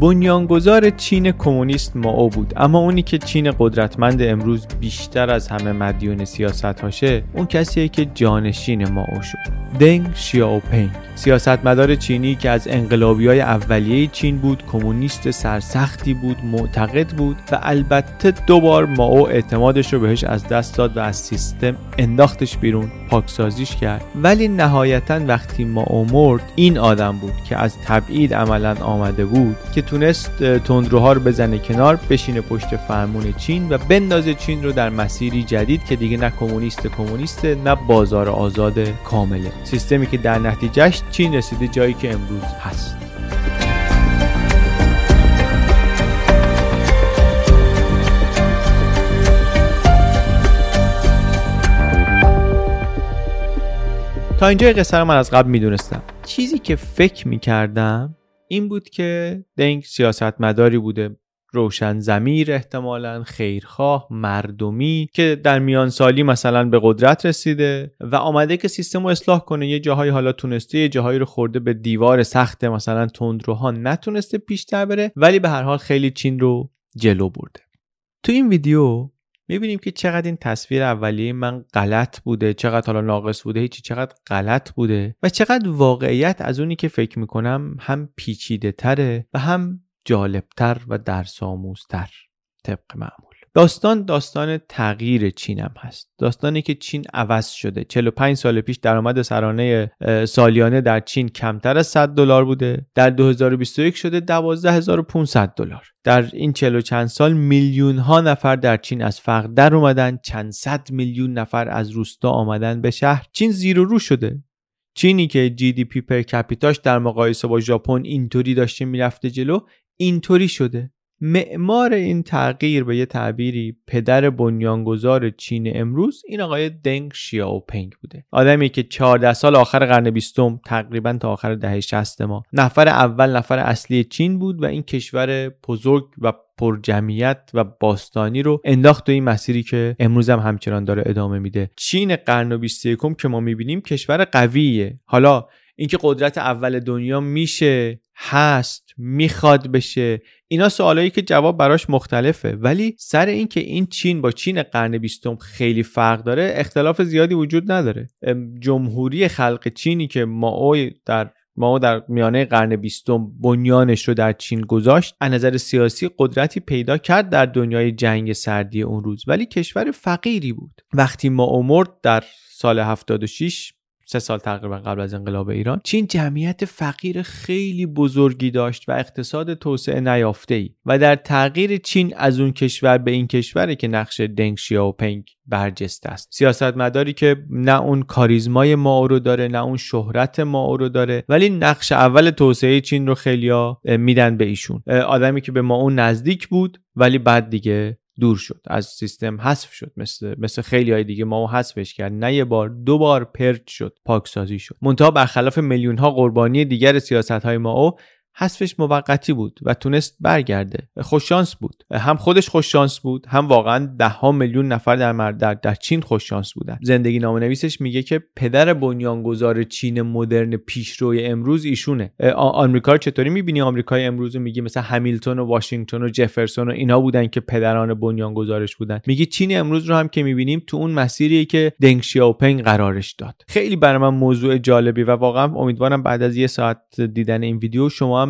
بنیانگذار چین کمونیست ماو بود. اما اونی که چین قدرتمند امروز بیشتر از همه مدیون سیاست هاشه اون کسیه که جانشین ماو شد. دنگ شیاوپنگ. سیاستمدار چینی که از انقلابی های اولیه چین بود کمونیست سرسختی بود معتقد بود و البته دوبار ماو اعتمادش رو بهش از دست داد و از سیستم انداختش بیرون پاکسازیش کرد. ولی نهایتا وقتی ماو مرد این آدم بود که از تبعید عملا آمده بود که تونست تندروها رو بزنه کنار بشینه پشت فرمون چین و بندازه چین رو در مسیری جدید که دیگه نه کمونیست کمونیست نه بازار آزاد کامله. سیستمی که در نتیجهش چین رسیده جایی که امروز هست. تا اینجا قصه من از قبل می‌دونستم. چیزی که فکر می‌کردم این بود که دنگ سیاستمداری بوده. روشن زمیر احتمالا خیرخواه مردمی که در میان سالی مثلا به قدرت رسیده و آمده که سیستم رو اصلاح کنه. یه جاهایی حالا تونسته یه جاهایی رو خورده به دیوار سخت مثلا تندروها نتونسته پیشتر بره ولی به هر حال خیلی چین رو جلو برده. تو این ویدیو می‌بینیم که چقدر این تصویر اولیه من غلط بوده چقدر حالا ناقص بوده هیچی چقدر غلط بوده و چقدر واقعیت از اونی که فکر می‌کنم هم پیچیده تره و هم جالبتر و درس آموزتر طبق معمول. داستان داستان تغییر چین هم هست. داستانی که چین عوض شده. 45 سال پیش درآمد سرانه سالیانه در چین کمتر از 100 دلار بوده. در 2021 شده 12500 دلار. در این چلو چند سال میلیون ها نفر در چین از فقر در اومدن چند صد میلیون نفر از روستا آمدن به شهر. چین زیر و رو شده. چینی که جی دی پی پر کپیتاش در مقایسه با ژاپن اینطوری داشته می‌رفته جلو اینطوری شده. معمار این تغییر به یه تعبیری پدر بنیانگذار چین امروز این آقای دنگ شیاوپنگ بوده. آدمی که 14 سال آخر قرن بیستم تقریبا تا آخر دهه 60 ما نفر اول نفر اصلی چین بود و این کشور بزرگ و پرجمعیت و باستانی رو انداخت تو این مسیری که امروز هم همچنان داره ادامه میده. چین قرن 21 که ما می‌بینیم کشور قویه. حالا اینکه قدرت اول دنیا میشه هست می‌خواد بشه اینا سوالایی که جواب براش مختلفه. ولی سر اینکه این چین با چین قرن بیستم خیلی فرق داره اختلاف زیادی وجود نداره. جمهوری خلق چینی که ما در ما در میانه قرن بیستم بنیانش رو در چین گذاشت از نظر سیاسی قدرتی پیدا کرد در دنیای جنگ سردی اون روز. ولی کشور فقیری بود. وقتی ما مرد در سال 76 سه سال تقریبا قبل از انقلاب ایران. چین جمعیت فقیر خیلی بزرگی داشت و اقتصاد توسعه نیافته ای و در تغییر چین از اون کشور به این کشوری که نقش دنگ شیاوپنگ برجسته است. سیاستمداری که نه اون کاریزمای ما رو داره نه اون شهرت ما رو داره ولی نقش اول توسعه چین رو خیلیا میدن به ایشون. آدمی که به ما اون نزدیک بود ولی بعد دیگه دور شد از سیستم حذف شد. مثل مثل خیلی های دیگه ما حذفش کرد. نه یه بار دو بار پرچ شد پاکسازی شد. منتها برخلاف میلیون ها قربانی دیگر سیاست های ما او حذفش موقتی بود و تونست برگرده. خوششانس بود. هم خودش خوششانس بود هم واقعا ده ها میلیون نفر در, در, در چین خوششانس بودن. زندگی نامه نویسش میگه که پدر بنیانگذار چین مدرن پیشروی امروز ایشونه. آمریکا چطوری می‌بینی؟ آمریکای امروز میگی مثلا همیلتون و واشنگتن و جفرسون و اینا بودن که پدران بنیانگذارش بودن. میگه چین امروز رو هم که می‌بینیم تو اون مسیری که دنگ شیاوپنگ قرارش داد. خیلی برای من موضوع جالبی و واقعا امیدوارم بعد از یه ساعت دیدن این ویدیو شما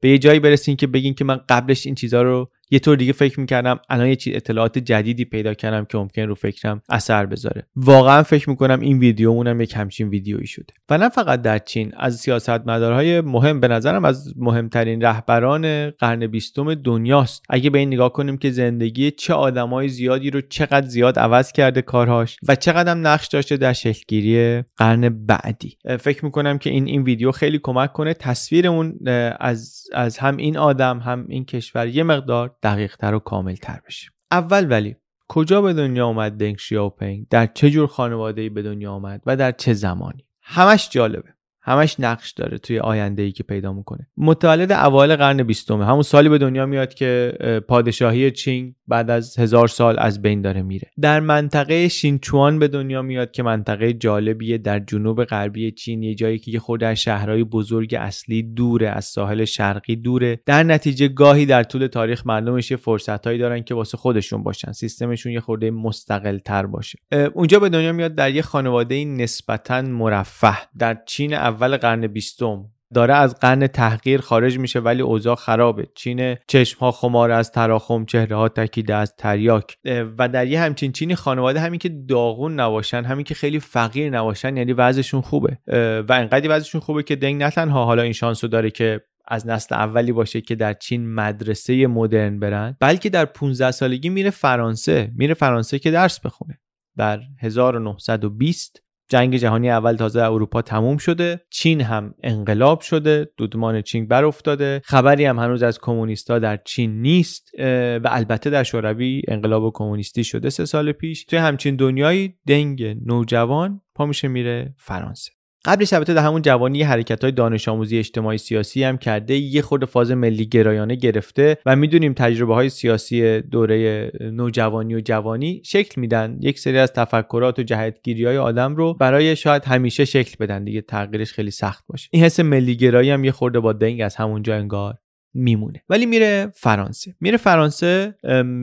به یه جایی برسین که بگین که من قبلش این چیزها رو یه طور دیگه فکر می‌کردم الان یه چیز اطلاعات جدیدی پیدا کردم که ممکن رو فکرم اثر بذاره. واقعا فکر می‌کنم این ویدیومونم یک همچین ویدیویی شده. و نه فقط در چین از سیاستمدارهای مهم به نظرم از مهمترین رهبران قرن بیستم دنیاست. اگه به این نگاه کنیم که زندگی چه آدمای زیادی رو چقدر زیاد عوض کرده کارهاش و چقدر نقش داشته در شکلگیری قرن بعدی. فکر می‌کنم که این این ویدیو خیلی کمک کنه تصویرمون از از هم این آدم هم این کشور یه مقدار دقیقتر و کاملتر بشه. اول ولی کجا به دنیا آمد دنگ شیاوپنگ در چه جور خانواده‌ای به دنیا آمد و در چه زمانی؟ همش جالبه. همش نقش داره توی آینده ای که پیدا می‌کنه. متولد اوایل قرن بیستمه همون سالی به دنیا میاد که پادشاهی چینگ بعد از هزار سال از بین داره میره. در منطقه شینچوان به دنیا میاد که منطقه جالبیه. در جنوب غربی چین یه جایی که خود از شهرهای بزرگ اصلی دوره از ساحل شرقی دوره. در نتیجه گاهی در طول تاریخ مردمش یه فرصتهایی دارن که واسه خودشون باشن. سیستمشون یه خورده مستقل تر باشه اونجا به دنیا میاد در یه خانواده نسبتا مرفه. در چین اول قرن بیستم. داره از قرن تحقیر خارج میشه ولی اوضاع خرابه. چین چشم ها خمار از تراخم چهره ها تکیده از تریاک. و در یه همچین چینی خانواده همین که داغون نباشن همین که خیلی فقیر نباشن یعنی وضعشون خوبه. و انقدر وضعشون خوبه که دنگ نه تنها حالا این شانسو داره که از نسل اولی باشه که در چین مدرسه مدرن برن بلکه در 15 سالگی میره فرانسه. میره فرانسه که درس بخونه. در 1920 جنگ جهانی اول تازه اروپا تموم شده چین هم انقلاب شده دودمان چین بر افتاده خبری هم هنوز از کمونیستا در چین نیست و البته در شوروی انقلاب کمونیستی شده سه سال پیش. توی همچین دنیایی دنگ نوجوان پا میشه میره فرانسه. قبلش البته در همون جوانی حرکت های دانش آموزی اجتماعی سیاسی هم کرده یه خود فاز ملی گرایانه گرفته و می‌دونیم تجربه های سیاسی دوره نوجوانی و جوانی شکل میدن. یک سری از تفکرات و جهتگیری های آدم رو برای شاید همیشه شکل بدن. دیگه تغییرش خیلی سخت باشه. این حس ملی گرایی هم یه خورده با دنگ از همونجا انگار. میمونه. ولی میره فرانسه. میره فرانسه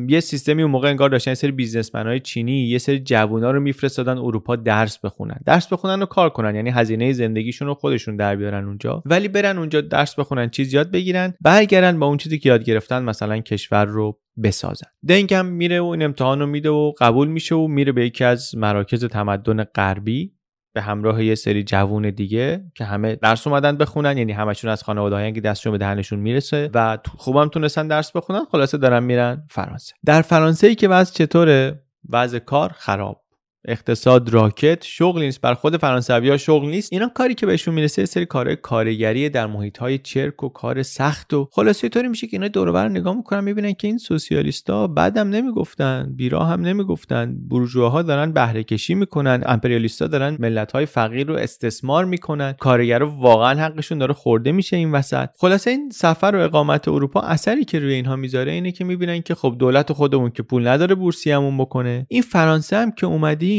یه سیستمی اون موقع انگار داشتن یه سری بیزنسمن های چینی یه سری جوونا رو میفرستادن اروپا درس بخونن. درس بخونن و کار کنن. یعنی هزینه زندگیشون رو خودشون در بیارن اونجا. ولی برن اونجا درس بخونن چیز یاد بگیرن برگردن با اون چیزی که یاد گرفتن مثلا کشور رو بسازن. دنگ هم میره و این امتحان رو میده و قبول میشه و میره به یکی از مراکز تمدن غربی. به همراه یه سری جوون دیگه که همه درس اومدن بخونن یعنی همشون از خانواده که دستشون به دهنشون می‌رسه و خوبم تونستن درس بخونن خلاصه دارن میرن فرانسه. در فرانسه ای که وضع چطوره؟ وضع کار خراب. اقتصاد راکت شغل نیست. بر خود فرانسوی ها شغل نیست. اینا کاری که بهشون می‌رسه سری کارهای کارگری در محیط های چرک و کار سخت و خلاصه طوری میشه که اینا دور نگاه می‌کنن می‌بینن که این سوسیالیستا بعدم نمی‌گفتن بیرا هم نمی‌گفتن. بورژواها دارن بهره کشی می‌کنن امپریالیستا دارن ملت های فقیر رو استثمار می‌کنن. کارگرا واقعا حقشون داره خورده میشه این وسط. خلاصه این سفر و اقامت اروپا اثری که روی اینها می‌ذاره اینه که می‌بینن که خب دولت خودمون که پول نداره بورسیمون بکنه. این فرانسه هم که اومدی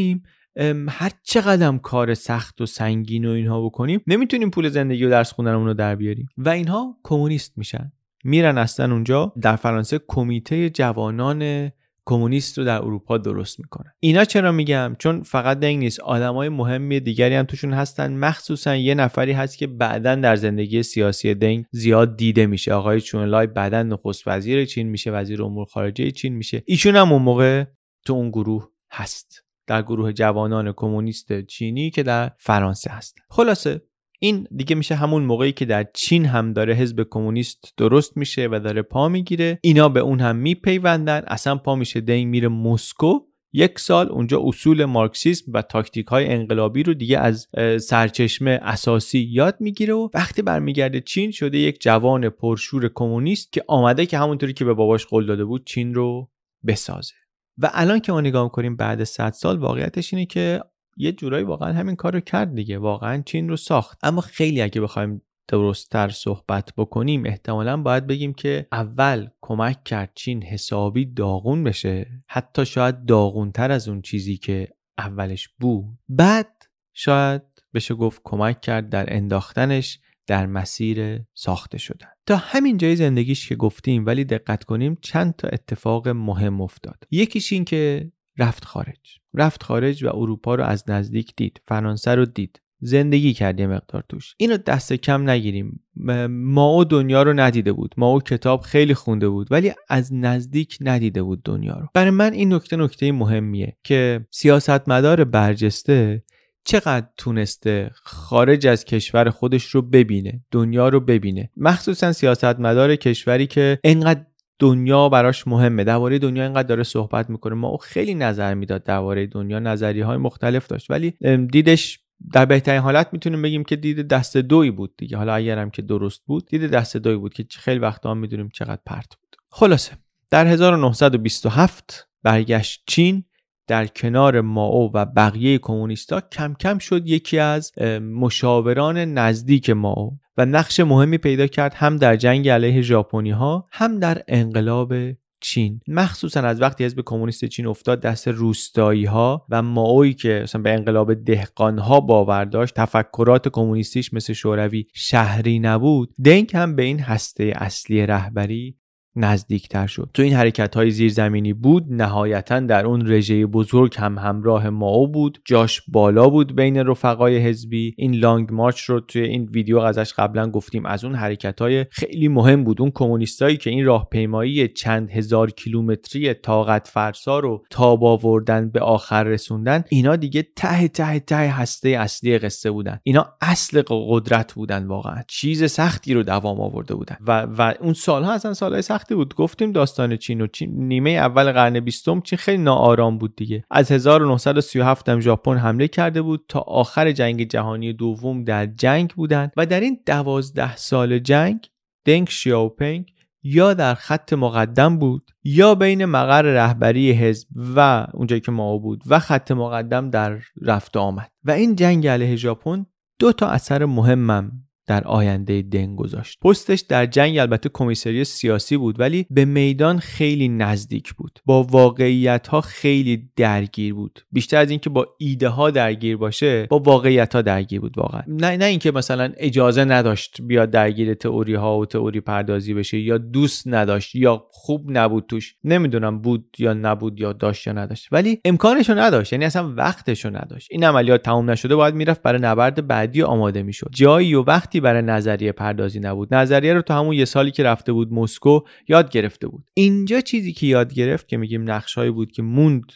هر چقدر کار سخت و سنگین و اینها بکنیم نمی‌تونیم پول زندگی و درس خوندنمون رو در بیاریم. و اینها کمونیست میشن. میرن اصلا اونجا در فرانسه کمیته جوانان کمونیست رو در اروپا درست می‌کنن. اینا چرا میگم؟ چون فقط دنگ نیست. آدمای مهمی دیگری هم توشون هستن. مخصوصا یه نفری هست که بعدا در زندگی سیاسی دنگ زیاد دیده میشه. آقای چونلای بعدا نخست وزیر چین میشه. وزیر امور خارجه چین میشه. ایشون هم اون موقع تو اون گروه هست. در گروه جوانان کمونیست چینی که در فرانسه هست. خلاصه این دیگه میشه همون موقعی که در چین هم داره حزب کمونیست درست میشه و داره پا می‌گیره. اینا به اون هم میپیوندن. اصلا پا میشه دین میره مسکو. یک سال اونجا اصول مارکسیسم و تاکتیک های انقلابی رو دیگه از سرچشمه اساسی یاد می‌گیره و وقتی برمیگرده چین شده یک جوان پرشور کمونیست که آمده که همونطوری که به باباش قول داده بود چین رو بسازه. و الان که ما نگاه کنیم بعد 100 سال واقعیتش اینه که یه جورایی واقعا همین کار رو کرد دیگه. واقعا چین رو ساخت. اما خیلی اگه بخوایم درستتر صحبت بکنیم احتمالا باید بگیم که اول کمک کرد چین حسابی داغون بشه. حتی شاید داغونتر از اون چیزی که اولش بود. بعد شاید بشه گفت کمک کرد در انداختنش. در مسیر ساخته شدن. تا همین جای زندگیش که گفتیم ولی دقت کنیم چند تا اتفاق مهم افتاد. یکیش این که رفت خارج. رفت خارج و اروپا رو از نزدیک دید. فرانسه رو دید. زندگی کرد یه مقدار توش. اینو دست کم نگیریم. ما او دنیا رو ندیده بود. ما او کتاب خیلی خونده بود ولی از نزدیک ندیده بود دنیا رو. برای من این نکته نکته مهمیه که سیاستمدار برجسته چقدر تونسته خارج از کشور خودش رو ببینه دنیا رو ببینه؟ مخصوصا سیاستمدار کشوری که انقدر دنیا براش مهمه. درباره دنیا اینقدر داره صحبت می‌کنه. ما او خیلی نظر می‌داد درباره دنیا نظری های مختلف داشت. ولی دیدش در بهترین حالت می‌تونیم بگیم که دید دست دوی بود دیگه. حالا اگرم که درست بود دید دست دوی بود که خیلی وقتا هم می‌دونیم چقدر پرت بود. خلاصه در 1927 برگشت چین. در کنار ماو و بقیه کمونیستا کم کم شد یکی از مشاوران نزدیک ماو و نقش مهمی پیدا کرد هم در جنگ علیه ژاپنی ها هم در انقلاب چین. مخصوصا از وقتی حزب کمونیست چین افتاد دست روستایی ها و ماوی که مثلا به انقلاب دهقان ها باور داشت تفکرات کمونیستیش مثل شوروی شهری نبود. دنگ هم به این هسته اصلی رهبری نزدیکتر شد. تو این حرکت های زیرزمینی بود نهایتا در اون رژه بزرگ هم همراه ماو بود. جاش بالا بود بین رفقای حزبی. این لانگ مارچ رو توی این ویدیو ازش قبلا گفتیم. از اون حرکت های خیلی مهم بود. اون کمونیستایی که این راهپیمایی چند هزار کیلومتری طاقت فرسا رو تاب آوردن به آخر رسوندن اینا دیگه ته ته ته هسته اصلی قصه بودن. اینا اصل قدرت بودن واقعا. چیز سختی رو دوام آورده بودن. و و اون سالها اصلا سالهای سخت بود گفتیم داستان چین و چین نیمه اول قرن بیستم چین خیلی ناآرام بود دیگه. از 1937 هم ژاپن حمله کرده بود تا آخر جنگ جهانی دوم در جنگ بودند و در این دوازده سال جنگ دنگ شیاوپنگ یا در خط مقدم بود یا بین مقر رهبری حزب و اونجایی که ما بود و خط مقدم در رفت آمد. و این جنگ علیه ژاپن دو تا اثر مهمم در آینده دنگ گذاشت. پستش در جنگ البته کمیسری سیاسی بود ولی به میدان خیلی نزدیک بود. با واقعیت ها خیلی درگیر بود. بیشتر از اینکه با ایده ها درگیر باشه با واقعیت ها درگیر بود واقعا. نه نه اینکه مثلا اجازه نداشت بیاد درگیر تئوری ها و تئوری پردازی بشه یا دوست نداشت یا خوب نبود توش. نمی‌دونم بود یا نبود یا داشت یا نداشت. ولی امکانشو نداشت یعنی اصلا وقتشو نداشت. این عملیات تموم نشده باید می‌رفت برای نبرد بعدی آماده می‌شد. جایی و وقتی برای نظریه پردازی نبود. نظریه رو تو همون یه سالی که رفته بود مسکو یاد گرفته بود. اینجا چیزی که یاد گرفت که میگیم نقشهایی بود که موند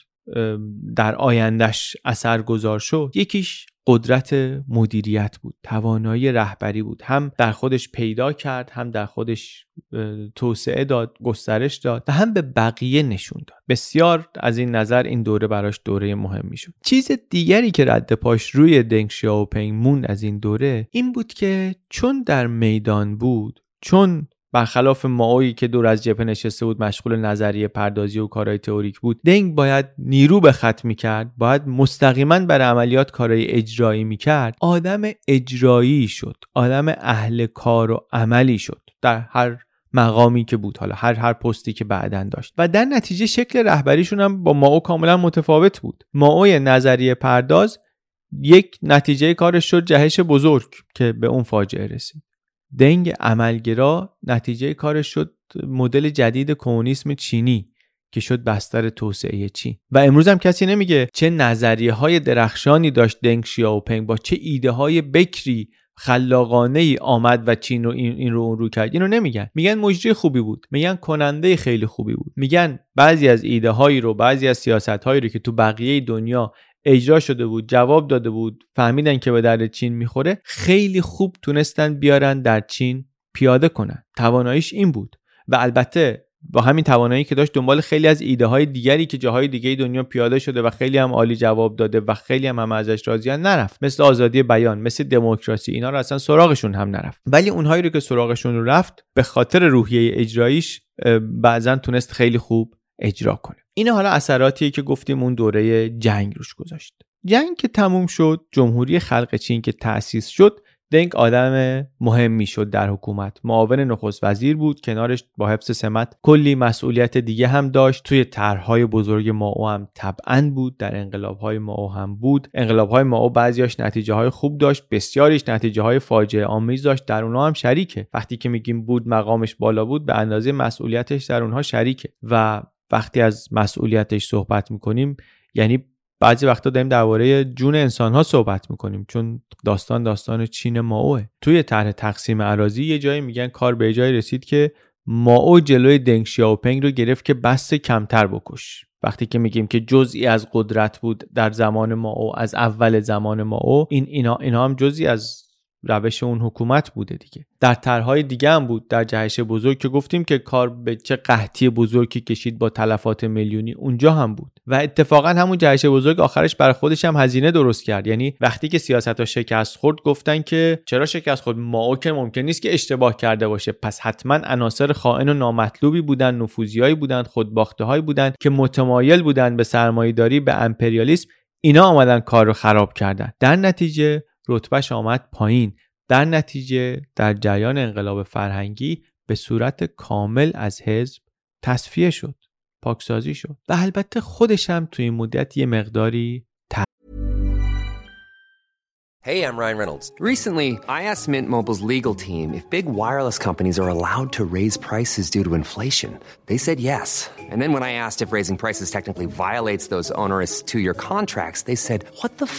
در آیندهش اثر گذار شد. یکیش قدرت مدیریت بود توانایی رهبری بود. هم در خودش پیدا کرد هم در خودش توسعه داد گسترش داد و هم به بقیه نشون داد. بسیار از این نظر این دوره براش دوره مهمی شد چیز دیگری که رد پاش روی دنگ شیاوپنگ موند از این دوره این بود که چون در میدان بود چون برخلاف ماوی که دور از جبهه نشسته بود مشغول نظریه پردازی و کارهای تئوریک بود دنگ باید نیرو به خط می‌کرد باید مستقیما بر عملیات کارهای اجرایی می‌کرد. آدم اجرایی شد آدم اهل کار و عملی شد در هر مقامی که بود حالا هر هر پستی که بعدا داشت. و در نتیجه شکل رهبریشون هم با ماو کاملا متفاوت بود. ماو نظریه پرداز یک نتیجه کارش شد جهش بزرگ که به اون فاجعه رسید. دنگ عملگرا نتیجه کارش شد مدل جدید کمونیسم چینی که شد بستر توسعه چین. و امروز هم کسی نمیگه چه نظریه های درخشانی داشت دنگ شیاوپنگ با چه ایده های بکری خلاقانه ای آمد و چین رو این, این رو اون رو کرد. اینو نمیگن. میگن مجری خوبی بود. میگن کننده خیلی خوبی بود. میگن بعضی از ایده هایی رو بعضی از سیاست هایی رو که تو بقیه دنیا اجرا شده بود جواب داده بود فهمیدن که به درد چین می‌خوره. خیلی خوب تونستن بیارن در چین پیاده کنن. تواناییش این بود. و البته با همین توانایی که داشت دنبال خیلی از ایده های دیگری که جاهای دیگه دنیا پیاده شده و خیلی هم عالی جواب داده و خیلی هم, هم ازش راضیان نرفت. مثل آزادی بیان مثل دموکراسی اینا رو اصلا سراغشون هم نرفت. ولی اونهایی رو که سراغشون رفت به خاطر روحیه اجراییش بعضا تونست خیلی خوب اجرا کنه این حالا اثراتیه که گفتیم اون دوره جنگ روش گذاشت. جنگ که تموم شد جمهوری خلق چین که تأسیس شد دنگ آدم مهمی شد در حکومت. معاون نخست وزیر بود کنارش با حفظ سمت کلی مسئولیت دیگه هم داشت. توی طرحهای بزرگ ماو هم طبعا بود در انقلابهای ماو هم بود. انقلابهای ماو بعضیاش نتیجه های خوب داشت بسیاریش نتیجه های فاجعه آمیز داشت. در اونها هم شریکه. وقتی که میگیم بود مقامش بالا بود به اندازه مسئولیتش در اونها شریکه. و وقتی از مسئولیتش صحبت می‌کنیم یعنی بعضی وقتا داریم درباره جون انسان ها صحبت می‌کنیم چون داستان داستان چین ماوه. توی طرح تقسیم عراضی یه جایی میگن کار به جایی رسید که ماو جلوی دنگ شیاوپنگ رو گرفت که بست کمتر بکش. وقتی که میگیم که جزئی از قدرت بود در زمان ماو از اول زمان ماو این اینا اینا هم جزئی از روش اون حکومت بوده دیگه. در طرحهای دیگه هم بود در جهش بزرگ که گفتیم که کار به چه قحطی بزرگی کشید با تلفات میلیونی اونجا هم بود. و اتفاقا همون جهش بزرگ آخرش برای خودش هم هزینه درست کرد. یعنی وقتی که سیاست ها شکست خورد گفتن که چرا شکست خورد؟ ما که ممکن نیست که اشتباه کرده باشه. پس حتما عناصر خائن و نامطلوبی بودن نفوذیایی بودن خودباخته هایی بودن که متمایل بودن به سرمایهداری به امپریالیسم اینا آمدن کار رو خراب کردن. در نتیجه رتبهش آمد پایین در نتیجه در جریان انقلاب فرهنگی به صورت کامل از حزب تصفیه شد پاکسازی شد و البته خودش هم توی این مدت یه مقداری Hey, I'm Ryan Reynolds. Recently, I asked Mint Mobile's legal team if big wireless companies are allowed to raise prices due to inflation. They said yes. And then when I asked if raising prices technically violates those onerous two-year contracts, they said, "What the f***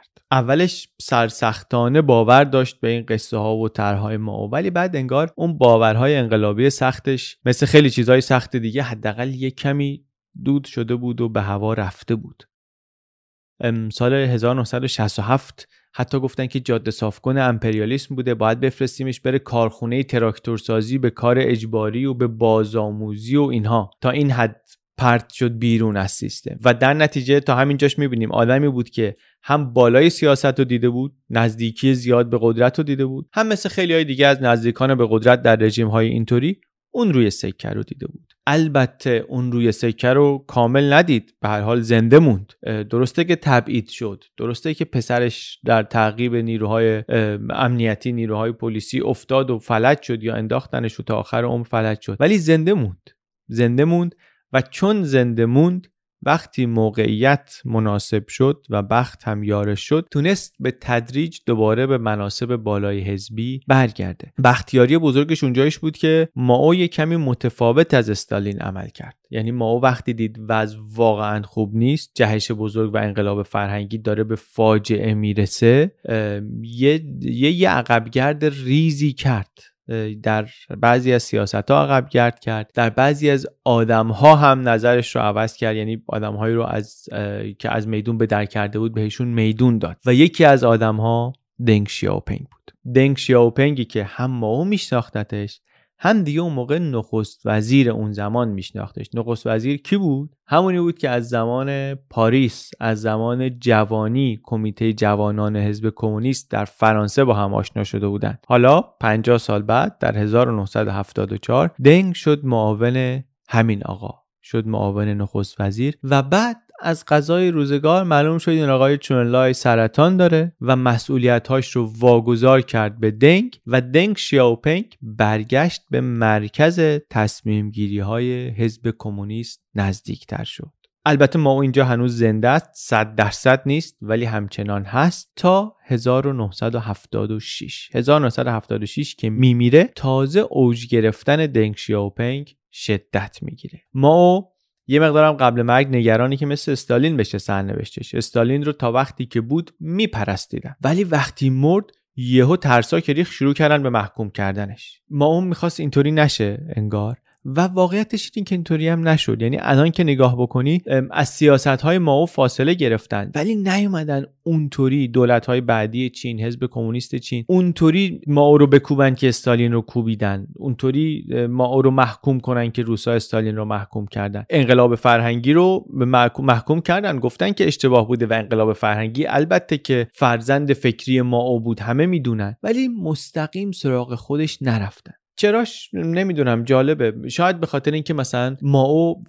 اولش سرسختانه باور داشت به این قصه ها و طرحهای ما ولی بعد انگار اون باورهای انقلابی سختش مثل خیلی چیزهای سخت دیگه حداقل یه کمی دود شده بود و به هوا رفته بود. سال 1967 حتی گفتن که جاده صافکن امپریالیسم بوده باید بفرستیمش بره کارخونه تراکتورسازی به کار اجباری و به بازآموزی و اینها. تا این حد پرت شد بیرون از سیستم. و در نتیجه تا همینجاش می‌بینیم آدمی بود که هم بالای سیاست رو دیده بود نزدیکی زیاد به قدرت رو دیده بود هم مثل خیلی های دیگه از نزدیکان به قدرت در رژیم های اینطوری اون روی سکه رو دیده بود. البته اون روی سکه رو کامل ندید به هر حال زنده موند. درسته که تبعید شد درسته که پسرش در تعقیب نیروهای امنیتی نیروهای پلیسی افتاد و فلج شد یا انداختنش و تا آخر عمر فلج شد ولی زنده موند. زنده موند و چون زنده موند وقتی موقعیت مناسب شد و بخت هم یارش شد تونست به تدریج دوباره به مناسب بالای حزبی برگرده. بختیاری بزرگش اونجایش بود که ماو یه کمی متفاوت از استالین عمل کرد. یعنی ماو وقتی دید وضع واقعا خوب نیست جهش بزرگ و انقلاب فرهنگی داره به فاجعه می‌رسه یه یه, عقبگرد ریزی کرد. در بعضی از سیاست ها عقب گرد کرد. در بعضی از آدم ها هم نظرش رو عوض کرد. یعنی آدم هایی رو از که از میدون به در کرده بود بهشون میدون داد. و یکی از آدم ها دنگ شیاوپنگ بود. دنگ شیاوپنگی که هم ما میشناختتش هم دیگه اون موقع نخست وزیر اون زمان میشناختش. نخست وزیر کی بود؟ همونی بود که از زمان پاریس از زمان جوانی کمیته جوانان حزب کمونیست در فرانسه با هم آشنا شده بودند حالا 50 سال بعد در 1974 دنگ شد معاون همین آقا. شد معاون نخست وزیر و بعد از قضای روزگار معلوم شد این آقای چونلای سرطان داره و مسئولیتهاش رو واگذار کرد به دنگ و دنگ شیاوپنگ برگشت به مرکز تصمیم گیری های حزب کمونیست نزدیکتر شد. البته ما اینجا هنوز زنده است 100 درصد نیست ولی همچنان هست. تا 1976 1976 که میمیره تازه اوج گرفتن دنگ شیاوپنگ شدت می‌گیره. ما یه مقدارم قبل مرگ نگرانی که مثل استالین بشه سرنوشتش. استالین رو تا وقتی که بود میپرستیدن. ولی وقتی مرد یهو ترسا که ریخ شروع کردن به محکوم کردنش. ما اون می‌خواست اینطوری نشه انگار. و واقعیتش این که اینطوری هم نشد. یعنی الان که نگاه بکنی از سیاست های ماو فاصله گرفتن. ولی نیومدن اونطوری دولت های بعدی چین حزب کمونیست چین اونطوری ما رو بکوبن که استالین رو کوبیدن. اونطوری ما رو محکوم کنن که روسا استالین رو محکوم کردن. انقلاب فرهنگی رو محکوم کردن. گفتن که اشتباه بوده و انقلاب فرهنگی البته که فرزند فکری ما بود همه می‌دونن. ولی مستقیم سراغ خودش نرفتن. چراش نمی‌دونم جالبه. شاید به خاطر اینکه مثلا ماو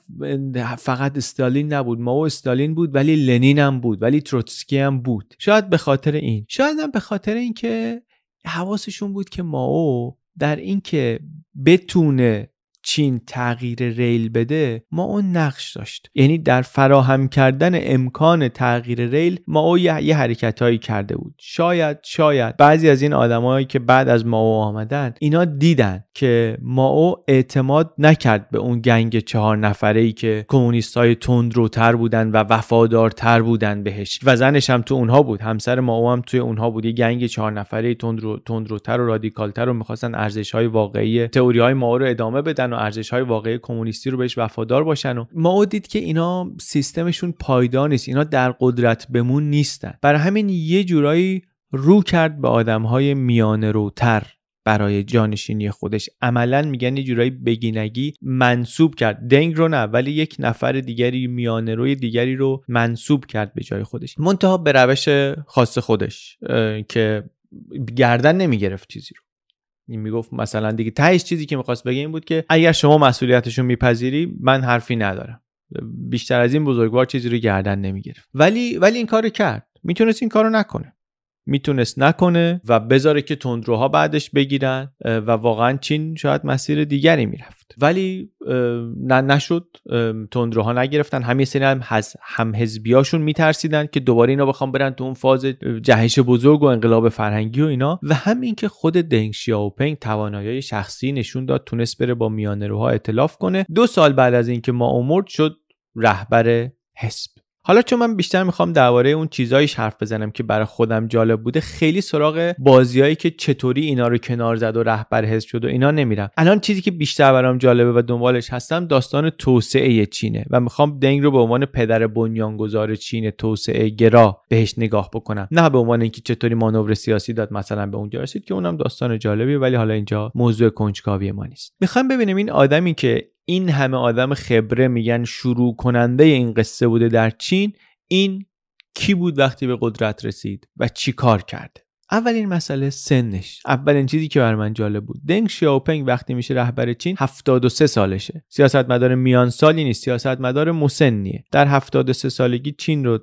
فقط استالین نبود. ماو استالین بود ولی لنین هم بود ولی تروتسکی هم بود. شاید به خاطر این. شاید هم به خاطر اینکه حواسشون بود که ماو در اینکه بتونه چین تغییر ریل بده ما اون نقش داشت. یعنی در فراهم کردن امکان تغییر ریل ما او یه, حرکت هایی کرده بود. شاید شاید بعضی از این آدمایی که بعد از ما او آمدن اینا دیدن که ما او اعتماد نکرد به اون گنگ چهار نفره ای که کمونیست های تندروتر بودن و وفادارتر بودن بهش. و زنش هم تو اونها بود. همسر ما او هم توی اونها بود. یه گنگ چهار نفره تندرو تندروتر و رادیکالتر رو می‌خواستن ارزش های واقعی تئوری های ما رو ادامه بدن و ارزش های واقعی کمونیستی رو بهش وفادار باشن و ما دید که اینا سیستمشون پایدار نیست اینا در قدرت بمون نیستن. برای همین یه جورایی رو کرد به آدم های میانه روتر برای جانشینی خودش. عملا میگن یه جورایی بگینگی منصوب کرد. دنگ رو نه ولی یک نفر دیگری میانه روی دیگری رو منصوب کرد به جای خودش. منتها به روش خاص خودش که گردن نمی‌گرفت چیزی رو. این می‌گفت مثلا دیگه تهش چیزی که می‌خواست بگه این بود که اگر شما مسئولیتشون میپذیری من حرفی ندارم. بیشتر از این بزرگوار چیزی رو گردن نمی‌گرفت. ولی ولی این کارو کرد. می‌تونست این کارو نکنه. می‌تونست نکنه و بذاره که تندروها بعدش بگیرن و واقعا چین شاید مسیر دیگری می‌رفت. ولی نه نشد. تندروها نگرفتن. همین سری هم هم حزبیاشون میترسیدن که دوباره اینا بخوام برن تو اون فاز جهش بزرگ و انقلاب فرهنگی و اینا. و همین که خود دنگ شیاوپنگ توانایی شخصی نشون داد تونست بره با میانه روها اطلاف کنه. دو سال بعد از اینکه ما امرد شد رهبر حزب. حالا چون من بیشتر می‌خوام درباره اون چیزایش حرف بزنم که برای خودم جالب بوده خیلی سراغ بازیایی که چطوری اینا رو کنار زد و رهبر حزب شد و اینا نمیرم. الان چیزی که بیشتر برام جالبه و دنبالش هستم داستان توسعه چینه و می‌خوام دنگ رو به عنوان پدر بنیانگذار چین توسعه گرا بهش نگاه بکنم. نه به عنوان اینکه چطوری مانور سیاسی داد مثلا به اونجا رسید که اونم داستان جالبیه ولی حالا اینجا موضوع کنجکاوی ما نیست. می‌خوام ببینیم این آدمی که این همه آدم خبره میگن شروع کننده این قصه بوده در چین این کی بود وقتی به قدرت رسید و چی کار کرده؟ اولین مسئله سنش. اولین چیزی که بر من جالب بود. دنگ شیاوپنگ وقتی میشه رهبر چین 73 سالشه. سیاستمدار میان سالی نیست سیاستمدار مسنیه. در 73 سالگی چین رو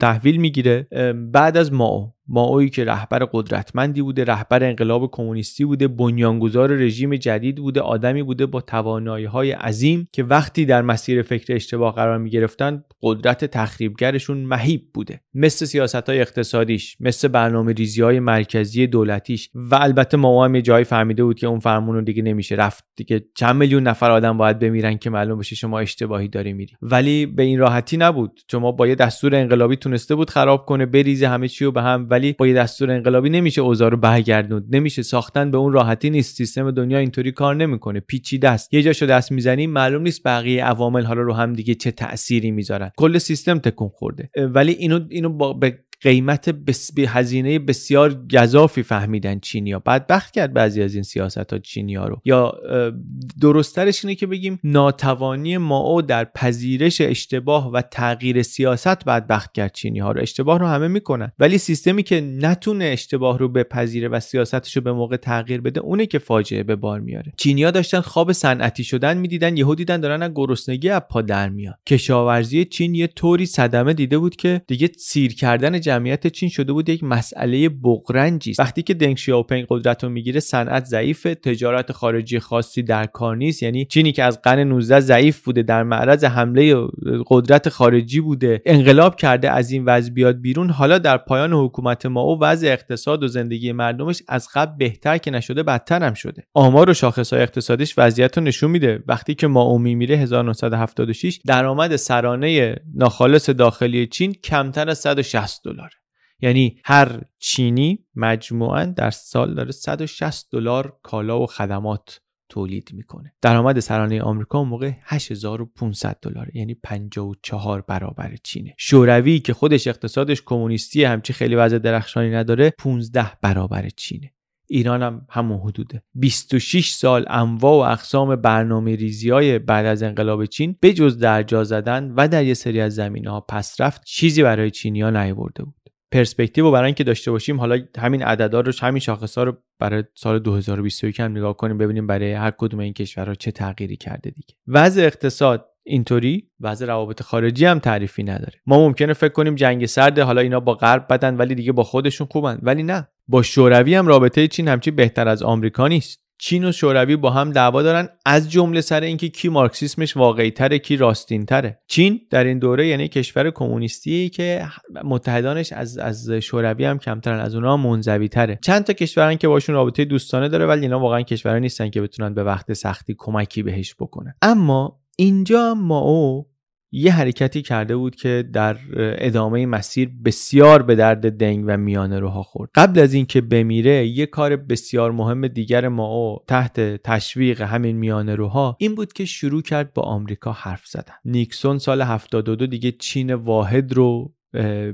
تحویل می‌گیره بعد از ماو. ماوی که رهبر قدرتمندی بوده رهبر انقلاب کمونیستی بوده بنیانگذار رژیم جدید بوده آدمی بوده با توانایی های عظیم که وقتی در مسیر فکر اشتباه قرار می گرفتن قدرت تخریبگرشون مهیب بوده. مثل سیاست های اقتصادیش مثل برنامه ریزی های مرکزی دولتیش. و البته ما هم یه جایی فهمیده بود که اون فرمون رو دیگه نمیشه رفت. دیگه چند میلیون نفر آدم باید بمیرن که معلوم بشه شما اشتباهی داری میری. ولی به این راحتی نبود. شما با یه دستور انقلابی تونسته بود خراب کنه بریزه همه چی رو به هم ولی با یه دستور انقلابی نمیشه اوضاع رو برگردوند. نمیشه ساختن به اون راحتی نیست. سیستم دنیا اینطوری کار نمی‌کنه. پیچیده است. یه جاشو دست می‌زنی معلوم نیست بقیه عوامل حالا رو هم دیگه چه تأثیری می‌ذارن. کل سیستم تکون خورده. ولی اینو اینو با قیمت بس هزینه بسیار گذافی فهمیدن چینیا. بدبخت کرد بعضی از این سیاست ها چینیا رو. یا درسترش اینه که بگیم ناتوانی ما در پذیرش اشتباه و تغییر سیاست بدبخت کرد چینی ها رو. اشتباه رو همه می‌کنن. ولی سیستمی که نتونه اشتباه رو بپذیره و سیاستش رو به موقع تغییر بده اونه که فاجعه به بار میاره. چینیا داشتن خواب صنعتی شدن می‌دیدن یهو دیدن دارن از گرسنگی از پا در میان. کشاورزی چین یه طوری صدمه دیده بود که دیگه سیر کردن جمعیت چین شده بود یک مسئله بغرنجی وقتی که دنگ شیاوپنگ قدرت رو می‌گیره صنعت ضعیف تجارت خارجی خاصی در کار نیست. یعنی چینی که از قرن 19 ضعیف بوده در معرض حمله قدرت خارجی بوده انقلاب کرده از این وضع بیاد بیرون. حالا در پایان حکومت ما و وضع اقتصاد و زندگی مردمش از قبل بهتر که نشده بدتر هم شده. آمار و شاخصهای اقتصادیش وضعیت رو نشون میده. وقتی که ما میره 1976 درآمد سرانه ناخالص داخلی چین کمتر از 160 دلار. یعنی هر چینی مجموعا در سال داره 160 دلار کالا و خدمات تولید می‌کنه. درآمد سرانه آمریکا اون موقع 8500 دلار یعنی 54 برابر چینه. شوروی که خودش اقتصادش کمونیستی همچی خیلی وضع درخشانی نداره 15 برابر چینه. ایران هم همون حدوده. 26 سال انواع و اقسام برنامه ریزی های بعد از انقلاب چین به جز درجا زدن و در یه سری از زمینه ها پس رفت چیزی برای چینی ها بود. پرسپکتیو برای اینکه داشته باشیم حالا همین عددا رو همین شاخص ها رو برای سال 2021 هم نگاه کنیم ببینیم برای هر کدوم این کشورها چه تغییری کرده دیگه. وضع اقتصاد اینطوری وضع روابط خارجی هم تعریفی نداره. ما ممکنه فکر کنیم جنگ سرد حالا اینا با غرب بدن ولی دیگه با خودشون خوبن. ولی نه. با شوروی هم رابطه چین همچی بهتر از آمریکا نیست. چین و شوروی با هم دعوا دارن از جمله سر اینکه کی مارکسیسمش واقعی تره کی راستین تره چین در این دوره یعنی کشور کمونیستی که متحدانش از از شوروی هم کمترن از اونها منزوی تره چند تا کشورن که باشون رابطه دوستانه داره ولی اینا واقعا کشورها نیستن که بتونن به وقت سختی کمکی بهش بکنن. اما اینجا ما او یه حرکتی کرده بود که در ادامه مسیر بسیار به درد دنگ و میانه روها خورد. قبل از اینکه بمیره یه کار بسیار مهم دیگر ماو تحت تشویق همین میانه روها این بود که شروع کرد با آمریکا حرف زدن. نیکسون سال 72 دیگه چین واحد رو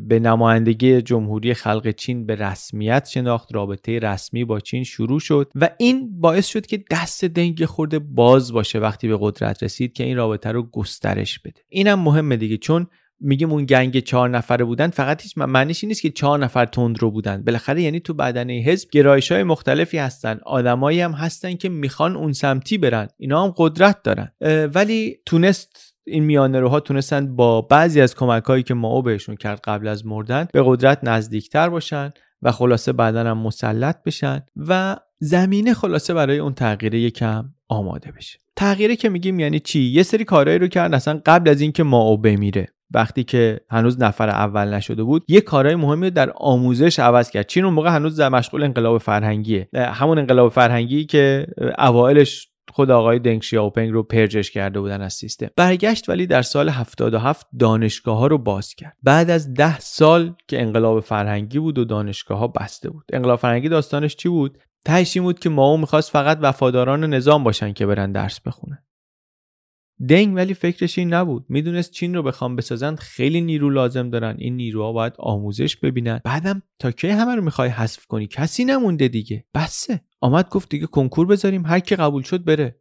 به نمایندگی جمهوری خلق چین به رسمیت شناخت رابطه رسمی با چین شروع شد و این باعث شد که دست دنگ خورده باز باشه وقتی به قدرت رسید که این رابطه رو گسترش بده. اینم مهمه دیگه چون میگیم اون گنگ چهار نفره بودن فقط هیچ معنیش نیست که چهار نفر تند رو بودن. بالاخره یعنی تو بدنه حزب گرایش های مختلفی هستن آدمایی هم هستن که می‌خوان اون سمتی برن. اینا هم قدرت دارن. ولی تونست این میانه روها تونستن با بعضی از کمک هایی که ما بهشون کرد قبل از مردن به قدرت نزدیکتر باشن و خلاصه بعدا هم مسلط بشن و زمینه خلاصه برای اون تغییر یکم آماده بشه. تغییره که میگیم یعنی چی؟ یه سری کارهایی رو کرد اصلا قبل از اینکه ما بمیره. وقتی که هنوز نفر اول نشده بود یه کارهای مهمی در آموزش عوض کرد. چین اون موقع هنوز در مشغول انقلاب فرهنگیه. همون انقلاب فرهنگی که اوایلش خود آقای دنگ شیاوپنگ رو پرجش کرده بودن از سیستم. برگشت ولی در سال 77 دانشگاه ها رو باز کرد. بعد از ده سال که انقلاب فرهنگی بود و دانشگاه ها بسته بود. انقلاب فرهنگی داستانش چی بود؟ تهش این بود که ماو می‌خواست فقط وفاداران نظام باشن که برن درس بخونن. دنگ ولی فکرش این نبود. می‌دونست چین رو بخوام بسازن خیلی نیرو لازم دارن. این نیروها باید آموزش ببینن. بعدم تا کی همه رو می‌خوای حذف کنی؟ کسی نمونده دیگه. بسه. آمد گفت دیگه کنکور بذاریم. هر کی قبول شد بره.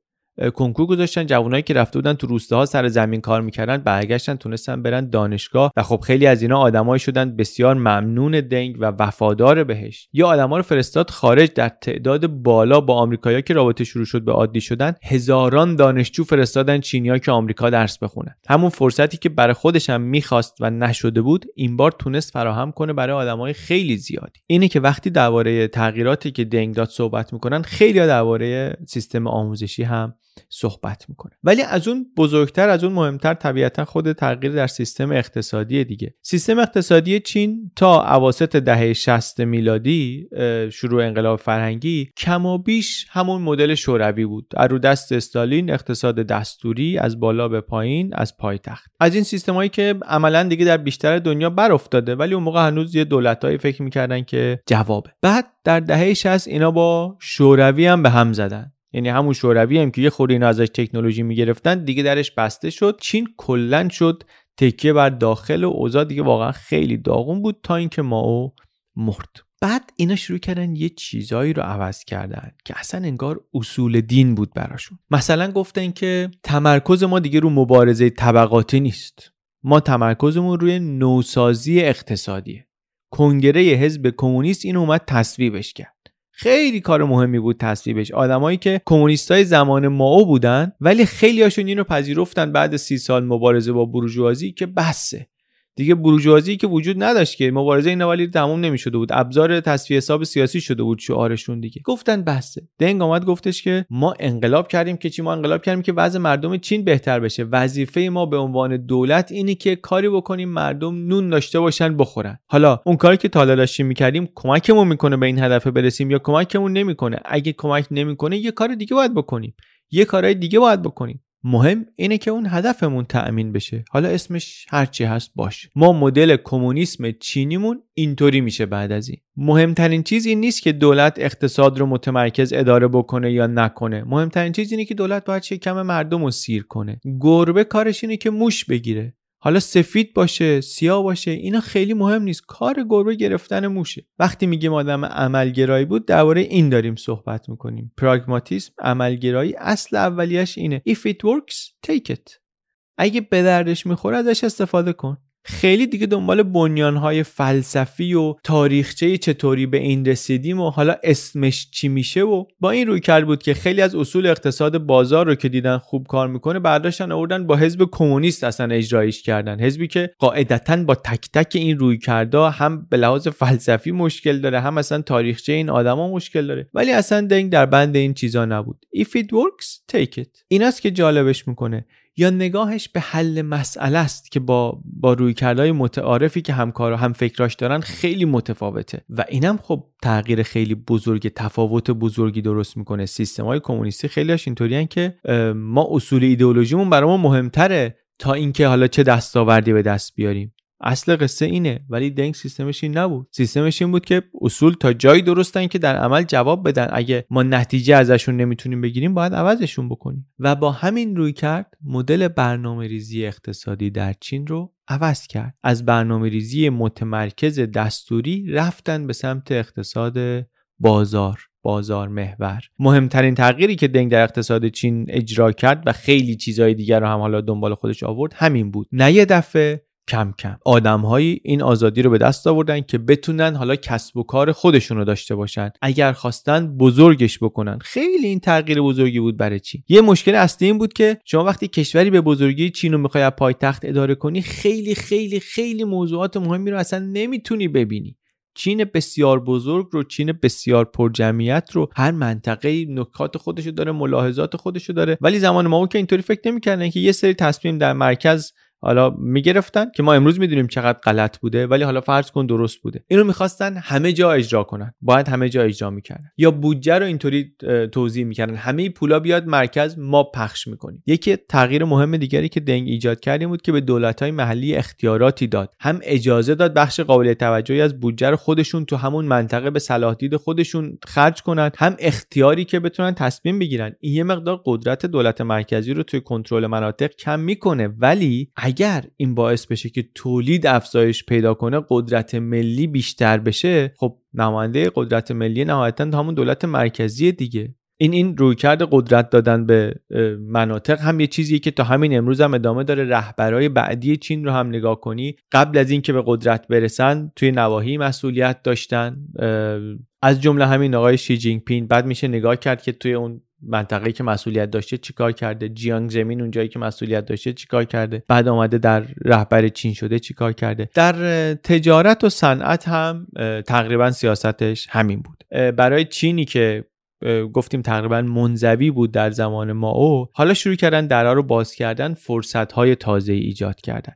کنکور گذاشتن جوانایی که رفته بودن تو روستاها سر زمین کار می‌کردن برگشتن تونستن برن دانشگاه و خب خیلی از اینا آدمایی شدن بسیار ممنون دنگ و وفادار بهش. یا آدما رو فرستاد خارج در تعداد بالا با آمریکایا که رابطه شروع شد به عادی شدن هزاران دانشجو فرستادن چینیا که آمریکا درس بخونن. همون فرصتی که برای خودش هم می‌خواست و نشده بود این بار تونست فراهم کنه برای آدمای خیلی زیادی. اینه که وقتی درباره تغییراتی که دنگ داد صحبت می‌کنن خیلی درباره سیستم آموزشی هم صحبت می‌کنه. ولی از اون بزرگتر از اون مهمتر طبیعتا خود تغییر در سیستم اقتصادی دیگه. سیستم اقتصادی چین تا اواسط دهه 60 میلادی شروع انقلاب فرهنگی کم و بیش همون مدل شوروی بود. رو دست استالین اقتصاد دستوری از بالا به پایین از پایتخت. از این سیستمایی که عملا دیگه در بیشتر دنیا بر افتاده ولی اون موقع هنوز یه دولتایی فکر می‌کردن که جوابه. بعد در دهه 60 اینا با شوروی هم به هم زدن. یعنی همون شوروی هم که یه خوری اینا ازش تکنولوژی می‌گرفتن دیگه درش بسته شد. چین کلا شد تکیه بر داخل و اوضاع دیگه واقعا خیلی داغون بود تا اینکه ماو مرد. بعد اینا شروع کردن یه چیزایی رو عوض کردن که اصلا انگار اصول دین بود براشون. مثلا گفتن که تمرکز ما دیگه رو مبارزه طبقاتی نیست. ما تمرکزمون روی نوسازی اقتصادیه. کنگره حزب کمونیست این اومد تصویبش کرد. خیلی کار مهمی بود تصویبش. آدمایی که کمونیستای زمان ماو بودن ولی خیلی هاشون اینو پذیرفتن بعد سی سال مبارزه با بورژوازی که بسه. دیگه بروژوازی که وجود نداشت که مبارزه اینا ولی تموم نمی‌شده بود. ابزار تصفیه حساب سیاسی شده بود شعارشون دیگه. گفتن بسته دنگ آمد گفتش که ما انقلاب کردیم که چی؟ ما انقلاب کردیم که وضع مردم چین بهتر بشه. وظیفه ما به عنوان دولت اینی که کاری بکنیم مردم نون داشته باشن بخورن. حالا اون کاری که تالا داشتیم می‌کردیم کمکمون می‌کنه به این هدف برسیم یا کمکمون نمی‌کنه؟ اگه کمک نمی‌کنه یه کار دیگه باید بکنیم. یه کارهای دیگه باید بکنیم. مهم اینه که اون هدفمون تأمین بشه. حالا اسمش هرچی هست باش. ما مدل کمونیسم چینیمون اینطوری میشه بعد از این. مهمترین چیز این نیست که دولت اقتصاد رو متمرکز اداره بکنه یا نکنه. مهمترین چیز اینه که دولت باید کم مردم رو سیر کنه. گربه کارش اینه که موش بگیره. حالا سفید باشه سیاه باشه اینا خیلی مهم نیست. کار گربه گرفتن موشه. وقتی میگیم آدم عملگرایی بود درباره این داریم صحبت می‌کنیم. پراگماتیسم عملگرایی اصل اولیش اینه. If it works take it. اگه به دردش می‌خوره ازش استفاده کن. خیلی دیگه دنبال بنیانهای فلسفی و تاریخچه چطوری به این رسیدیم و حالا اسمش چی میشه و با این روی کرد بود که خیلی از اصول اقتصاد بازار رو که دیدن خوب کار می‌کنه برداشتن آوردن با حزب کمونیست اصلا اجرایش کردن. حزبی که قاعدتا با تک تک این روی کرده هم به لحاظ فلسفی مشکل داره هم اصلا تاریخچه این آدما مشکل داره. ولی اصلا دنگ در بند این چیزا نبود. If it works take it. ایناست که جالبش می‌کنه. یا نگاهش به حل مسئله است که با با رویکردهای متعارفی که همکار و هم فکراش دارن خیلی متفاوته. و اینم خب تغییر خیلی بزرگ تفاوت بزرگی درست می‌کنه. سیستم های کمونیستی خیلیش اینطوریان که ما اصول ایدئولوژیمون برامون مهمتره تا اینکه حالا چه دستاوردی به دست بیاریم. اصل قصه اینه ولی دنگ سیستمش این نبود. سیستمش این بود که اصول تا جایی درستن که در عمل جواب بدن. اگه ما نتیجه ازشون نمی‌تونیم بگیریم باید عوضشون بکنیم. و با همین روی کرد مدل برنامه ریزی اقتصادی در چین رو عوض کرد. از برنامه ریزی متمرکز دستوری رفتن به سمت اقتصاد بازار بازار محور. مهمترین تغییری که دنگ در اقتصاد چین اجرا کرد و خیلی چیزهای دیگر رو هم حالا دنبال خودش آورد همین بود. نه یه دفعه کم کم. آدمهایی این آزادی رو به دست آوردن که بتونن حالا کسب و کار خودشون رو داشته باشن. اگر خواستن بزرگش بکنن. خیلی این تغییر بزرگی بود برای چین. یه مشکل اصلی این بود که شما وقتی کشوری به بزرگی چین رو می‌خوای پایتخت اداره کنی خیلی خیلی خیلی موضوعات مهمی رو اصلا نمی‌تونی ببینی. چین بسیار بزرگ رو چین بسیار پرجمعیت رو هر منطقه نکات خودشو داره ملاحظات خودشو داره. ولی زمان ما که اینطوری فکر نمی‌کردن که یه سری تصمیم در مرکز حالا می‌گرفتن که ما امروز می‌دونیم چقدر غلط بوده ولی حالا فرض کن درست بوده. اینو می‌خواستن همه جا اجرا کنن. باید همه جا اجرا می‌کردن. یا بودجه رو اینطوری توضیح می‌کردن. همه پولا بیاد مرکز ما پخش می‌کنیم. یکی تغییر مهم دیگری که دنگ ایجاد کردیم بود که به دولت های محلی اختیاراتی داد. هم اجازه داد بخش قابل توجهی از بودجه رو خودشون تو همون منطقه به صلاح دید خودشون خرج کنن. هم اختیاری که بتونن تصمیم بگیرن. این یه مقدار قدرت دولت مرکزی رو توی کنترل مناطق کم می‌کنه. ولی اگر این باعث بشه که تولید افزایش پیدا کنه قدرت ملی بیشتر بشه خب نماینده قدرت ملی نهایتا همون دولت مرکزی دیگه. این این رویکرد قدرت دادن به مناطق هم یه چیزیه که تا همین امروز هم ادامه داره. رهبرای بعدی چین رو هم نگاه کنی. قبل از اینکه به قدرت برسن توی نواحی مسئولیت داشتن. از جمله همین آقای شی جینگ پین بعد میشه نگاه کرد که توی اون منطقه‌ای که مسئولیت داشته چیکار کرده؟ جیانگ زمین اونجایی که مسئولیت داشته چیکار کرده؟ بعد آمده در رهبر چین شده چیکار کرده؟ در تجارت و صنعت هم تقریبا سیاستش همین بود. برای چینی که گفتیم تقریبا منزوی بود در زمان مائو. حالا شروع کردن درها رو باز کردن فرصت های تازه ایجاد کردن.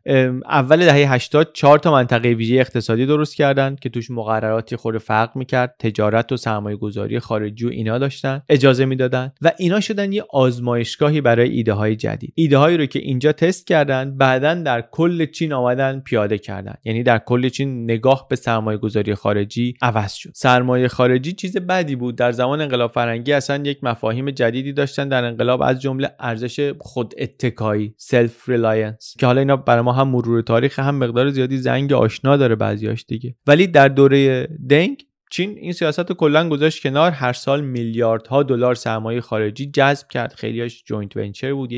اول دهه 80 چهار تا منطقه ویژه اقتصادی درست کردن که توش مقررات یه خورده فرق می‌کرد تجارت و سرمایه گذاری خارجی و اینا داشتن اجازه می‌دادن و اینا شدن یه آزمایشگاهی برای ایده های جدید. ایده هایی رو که اینجا تست کردن بعدا در کل چین آمدن پیاده کردن. یعنی در کل چین نگاه به سرمایه گذاری خارجی عوض شد. سرمایه خارجی چیز بدی بود. در زمان انقلاب فرهنگی اصلا یک مفاهیم جدیدی داشتن در انقلاب از جمله ارزش خود اتکایی self-reliance که حالا اینا برای ما هم مرور تاریخ هم مقدار زیادی زنگ آشنا داره بعضیاش دیگه ولی در دوره دنگ چین این سیاست کلا گذاشت کنار هر سال میلیاردها دلار سرمایه خارجی جذب کرد خیلیاش جوینت ونچر بود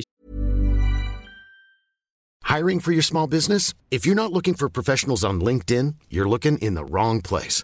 Hiring for your small business? If you're not looking for professionals on LinkedIn, you're looking in the wrong place.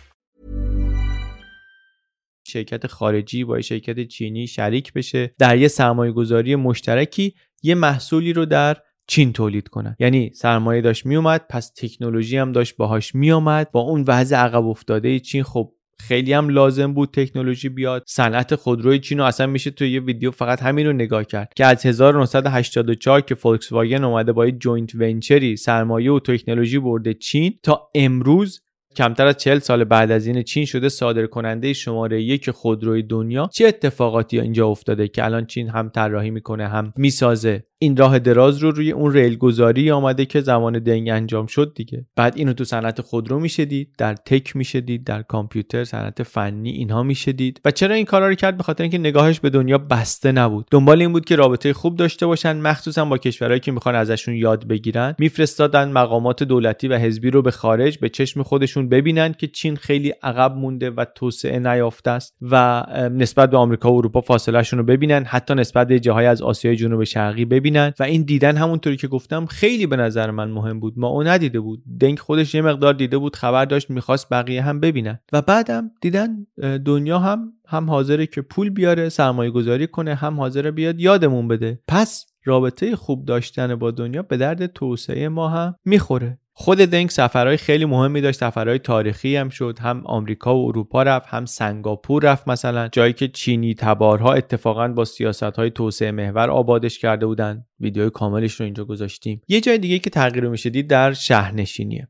شرکت خارجی با شرکت چینی شریک بشه در یه سرمایه گذاری مشترکی یه محصولی رو در چین تولید کنن. یعنی سرمایه داشت میومد پس تکنولوژی هم داشت باهاش میومد با اون وضع عقب افتاده چین خب خیلی هم لازم بود تکنولوژی بیاد. صنعت خودروی چین رو اصلا میشه تو یه ویدیو فقط همین رو نگاه کرد که از 1984 که Volkswagen اومده با یه joint venture ی سرمایه و تکنولوژی برده چین تا امروز کمتر از 40 سال بعد از این چین شده صادر کننده شماره یک خودروی دنیا چه اتفاقاتی اینجا افتاده که الان چین هم طراحی می‌کنه هم می‌سازه؟ این راه دراز رو روی اون ریل گذاری آمده که زمان دنگ انجام شد دیگه. بعد اینو تو صنعت خودرو میشه دید در تک میشه دید در کامپیوتر صنعت فنی اینها میشه دید. و چرا این کارا رو کرد؟ به خاطر اینکه نگاهش به دنیا بسته نبود. دنبال این بود که رابطه خوب داشته باشن مخصوصا با کشورهایی که می‌خوان ازشون یاد بگیرن. میفرستادن مقامات دولتی و حزبی رو به خارج به چشم خودشون ببینن که چین خیلی عقب مونده و توسعه نیافته است و نسبت به آمریکا و اروپا فاصلهشون رو ببینن. حتی نسبت به جاهای از آسیای جنوب شرقی ببینن. و این دیدن همونطوری که گفتم خیلی به نظر من مهم بود. ما اون ندیده بود. دنگ خودش یه مقدار دیده بود خبر داشت می‌خواست بقیه هم ببینن. و بعدم دیدن دنیا هم هم حاضره که پول بیاره سرمایه گذاری کنه هم حاضره بیاد یادمون بده. پس رابطه خوب داشتن با دنیا به درد توسعه ما هم می‌خوره. خود دنگ سفرهای خیلی مهمی داشت. سفرهای تاریخی هم شد. هم آمریکا و اروپا رفت هم سنگاپور رفت مثلا. جایی که چینی تبارها اتفاقا با سیاست های توسعه محور آبادش کرده بودن. ویدیوی کاملش رو اینجا گذاشتیم. یه جای دیگه که تغییر میشه دید در شهرنشینیه.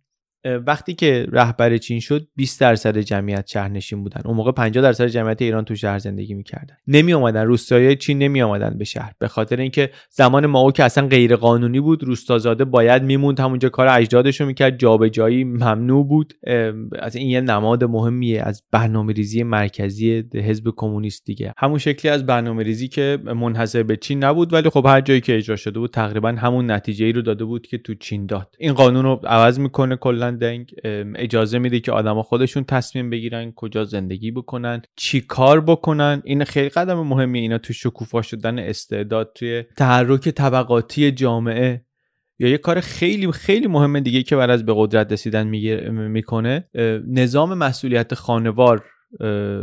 وقتی که رهبر چین شد 20 درصد جمعیت شهرنشین بودن. اون موقع 50 درصد جمعیت ایران تو شهر زندگی می‌کردن. نمی اومدن روستایی چین نمی اومدن به شهر. به خاطر اینکه زمان ماو که اصلا غیر قانونی بود روستازاده باید میموند. همونجا کار اجدادش رو می‌کرد. جابجایی ممنوع بود. از این یه نماد مهمیه از برنامه‌ریزی مرکزی حزب کمونیست دیگه. همون شکلی از برنامه‌ریزی که منحصر به چین نبود ولی خب هر جایی که اجرا شده بود تقریبا همون نتیجه ای رو داده بود که تو چین داد. این قانون رو عوض می‌کنه کلا. دنگ اجازه میده که آدما خودشون تصمیم بگیرن کجا زندگی بکنن چی کار بکنن. این خیلی قدم مهمی اینا تو شکوفا شدن استعداد توی تحرک طبقاتی جامعه. یا یه کار خیلی خیلی مهم دیگه که بعد از به قدرت رسیدن می‌کنه نظام مسئولیت خانوار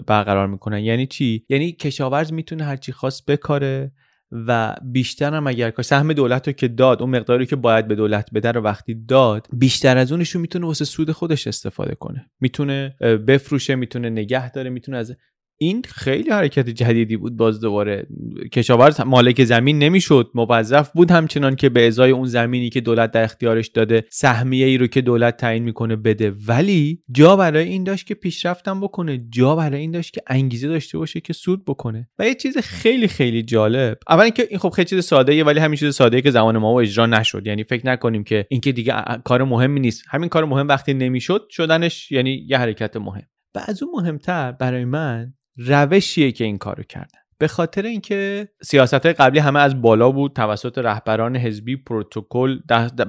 برقرار می‌کنن. یعنی چی؟ یعنی کشاورز می‌تونه هرچی خواست بکاره. و بیشتر هم اگر سهم دولت رو که داد اون مقداری که باید به دولت بده رو وقتی داد بیشتر از اونش رو می‌تونه واسه سود خودش استفاده کنه. می‌تونه بفروشه می‌تونه نگه داره می‌تونه از این خیلی حرکت جدیدی بود باز دوباره. کشاورز مالک زمین نمی‌شد موظف بود همچنان که به ازای اون زمینی که دولت در اختیارش داده سهمیه ای رو که دولت تعیین می‌کنه بده. ولی جا برای این داشت که پیشرفتم بکنه جا برای این داشت که انگیزه داشته باشه که سود بکنه. و یه چیز خیلی خیلی جالب. اول اینکه این خب خیلی چیز ساده ایه ولی همین چیز ساده که زمان ما اجرا نشد. یعنی فکر نکنیم که اینکه دیگه کار مهمی نیست. همین کار مهم وقتی نمی‌شد شدنش یعنی یه حرکت مهم. و از اون مهمتر برای من روشیه که این کارو کردن به خاطر اینکه سیاست های قبلی همه از بالا بود توسط رهبران حزبی پروتکل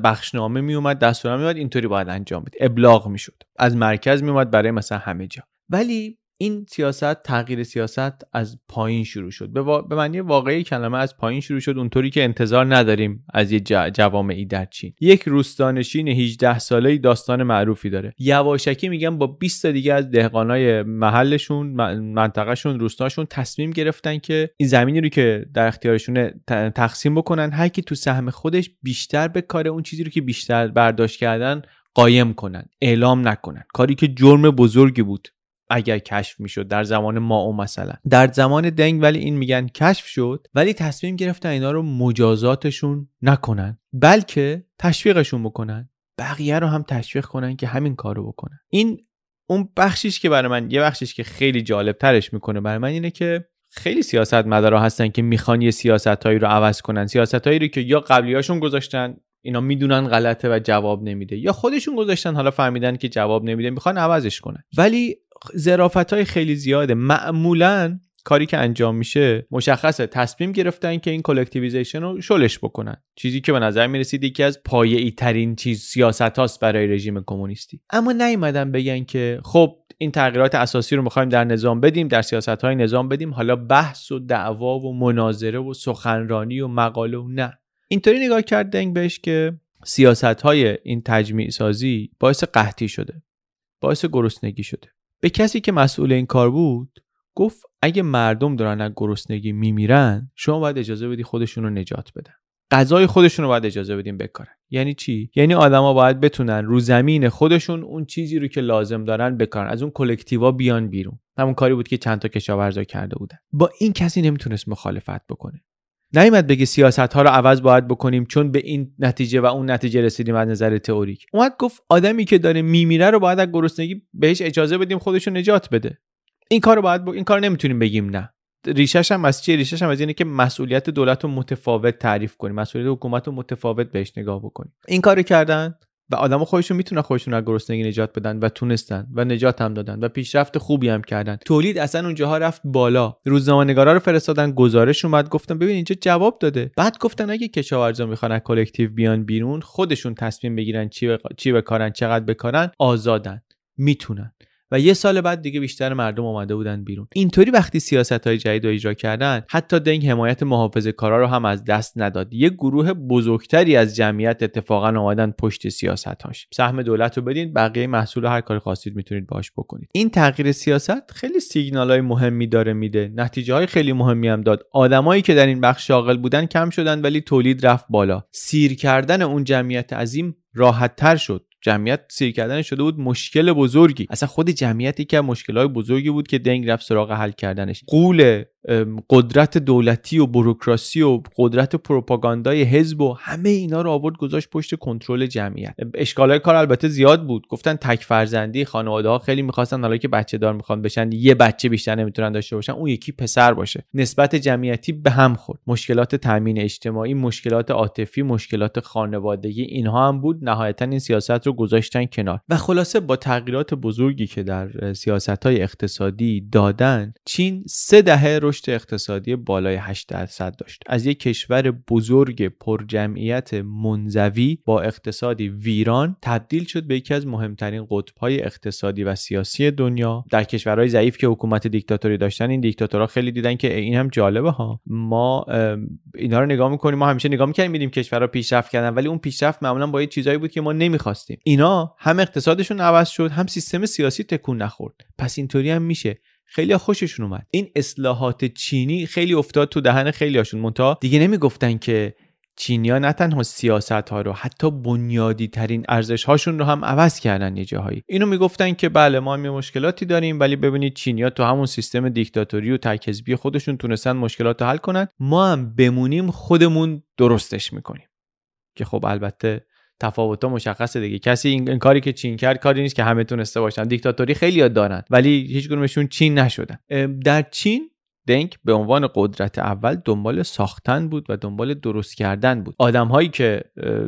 بخشنامه می اومد دستورنامه می اینطوری باید انجام بده. ابلاغ می‌شد. از مرکز می اومد برای مثلا همه جا. ولی این سیاست تغییر سیاست از پایین شروع شد. به, به معنی واقعی کلمه از پایین شروع شد اونطوری که انتظار نداریم از یه جوامعی در چین. یک روستانشین 18 ساله داستان معروفی داره. یواشکی میگن با 20 تا دیگه از دهقانای محلشون منطقهشون روستاشون تصمیم گرفتن که این زمینی رو که در اختیارشون تقسیم بکنن هر کی تو سهم خودش بیشتر به کار اون چیزی رو که بیشتر برداشت کردن قایم کنن اعلام نکنن. کاری که جرم بزرگی بود. اگر کشف می‌شد در زمان ما او مثلا. در زمان دنگ ولی این میگن کشف شد ولی تصمیم گرفتن اینا رو مجازاتشون نکنن بلکه تشویقشون بکنن. بقیه رو هم تشویق کنن که همین کارو بکنن. این اون بخشیش که برای من یه بخشیش که خیلی جالب ترش می‌کنه برای من اینه که خیلی سیاست مدارا هستن که می‌خوان یه سیاست هایی رو عوض کنن. سیاست هایی رو که یا قبلیاشون گذاشتن اینا می‌دونن غلطه و جواب نمیده یا خودشون گذاشتن حالا فهمیدن که جواب نمیده می‌خوان عوضش کنن. ولی ظرافت های خیلی زیاده. معمولا کاری که انجام میشه مشخصه. تصمیم گرفتن که این collectivization رو شلش بکنن. چیزی که به نظر می‌رسید یکی از پایه ترین چیز سیاست هاست برای رژیم کمونیستی. اما نیومدن بگن که خب این تغییرات اساسی رو می‌خوایم در نظام بدیم در سیاست های نظام بدیم. حالا بحث و دعوا و مناظره و سخنرانی و مقاله و نه. اینطوری نگاه کرد دنگ بهش که سیاست های این تجمیع سازی باعث قحطی شده. باعث گرسنگی شده. به کسی که مسئول این کار بود گفت اگه مردم دارن از گرسنگی میمیرن شما باید اجازه بدی خودشون رو نجات بدن. غذای خودشون رو باید اجازه بدیم بکارن. یعنی چی؟ یعنی آدما باید بتونن رو زمین خودشون اون چیزی رو که لازم دارن بکارن. از اون کلکتیوا بیان بیرون. همون کاری بود که چند تا کشاورزا کرده بودن. با این کسی نمی‌تونست مخالفت بکنه. نیومد بگه سیاست ها رو عوض باید بکنیم چون به این نتیجه و اون نتیجه رسیدیم از نظر تئوریک. اومد گفت آدمی که داره میمیره رو باید از گرسنگی بهش اجازه بدیم خودش رو نجات بده. این کار رو باید ب... این کار نمی‌تونیم بگیم نه. ریشش هم از چیه ریشش هم از اینه که مسئولیت دولت رو متفاوت تعریف کنیم مسئولیت حکومت رو متفاوت بهش نگاه بکنیم. این کارو کردن؟ و آدم خودشون می‌تونن خودشون از گرسنگی نجات بدن و تونستن و نجات هم دادن و پیشرفت خوبی هم کردن. تولید اصلا اونجاها رفت بالا. روزنامه‌نگارا رو فرستادن گزارش اومد گفتن ببین اینجا جواب داده. بعد گفتن اگه کشاورزا می‌خوان از کلکتیو بیان بیرون خودشون تصمیم بگیرن چی بق... چی بکارن چقدر بکارن آزادن. می‌تونن. و یه سال بعد دیگه بیشتر مردم اومده بودن بیرون. اینطوری وقتی سیاست های جدید رو اجرا کردن حتی دنگ حمایت محافظه کارا رو هم از دست نداد. یه گروه بزرگتری از جمعیت اتفاقا اومدن پشت سیاست هاش سهم دولت رو بدین بقیه محصول هر کاری خواستید می‌تونید باش بکنید. این تغییر سیاست خیلی سیگنال های مهمی داره میده. نتیجه های خیلی مهمی هم داد. آدمایی که در این بخش شاغل بودن کم شدن ولی تولید رفت بالا. سیر کردن اون جمعیت عظیم راحت تر شد. جمعیت سیر کردن شده بود مشکل بزرگی. اصلا خود جمعیتی که مشکل بزرگی بود که دنگ رفت سراغ حل کردنش. قول قدرت دولتی و بروکراسی و قدرت پروپاگاندای حزب و همه اینا رو آورد گذاشت پشت کنترل جمعیت. اشکالای کار البته زیاد بود. گفتن تک فرزندی خانواده ها خیلی می‌خواستن حالا که بچه دار می‌خوان بشن یه بچه بیشتر نمی‌تونن داشته باشن اون یکی پسر باشه. نسبت جمعیتی به هم خورد. مشکلات تامین اجتماعی مشکلات عاطفی مشکلات خانوادگی اینها هم بود. نهایتا این سیاست گذاشتن کنار. و خلاصه با تغییرات بزرگی که در سیاست های اقتصادی دادن چین سه دهه رشد اقتصادی بالای 8 درصد داشت. از یک کشور بزرگ پرجمعیت منزوی با اقتصادی ویران تبدیل شد به یکی از مهمترین قطبهای اقتصادی و سیاسی دنیا. در کشورهای ضعیف که حکومت دیکتاتوری داشتن این دیکتاتورها خیلی دیدن که این هم جالبه ها. ما اینا رو نگاه می‌کنیم ما همیشه نگاه می‌کنیم میدیم کشورها پیشرفت کردن ولی اون پیشرفت معمولا با یه چیزایی بود که ما نمی‌خواستیم. اینا هم اقتصادشون عوض شد هم سیستم سیاسی تکون نخورد. پس اینطوری هم میشه. خیلی خوششون اومد. این اصلاحات چینی خیلی افتاد تو دهن خیلی هاشون منتها دیگه نمی‌گفتن که چینیا نه تنها سیاست ها رو حتی بنیادی ترین ارزش هاشون رو هم عوض کردن یه جاهایی. اینو می‌گفتن که بله ما هم یه مشکلاتی داریم ولی ببینید چینیا تو همون سیستم دیکتاتوری و تکذبی خودشون تونستن مشکلات رو حل کنن. ما هم بمونیم خودمون درستش می‌کنیم. که خب البته تفاوت مشخصه دیگه. کسی این, کاری که چین کرد کاری نیست که همه تونسته باشن. دیکتاتوری خیلی یاد دارن ولی هیچ چین نشدن. در چین دنگ به عنوان قدرت اول دنبال ساختن بود و دنبال درست کردن بود. آدم هایی که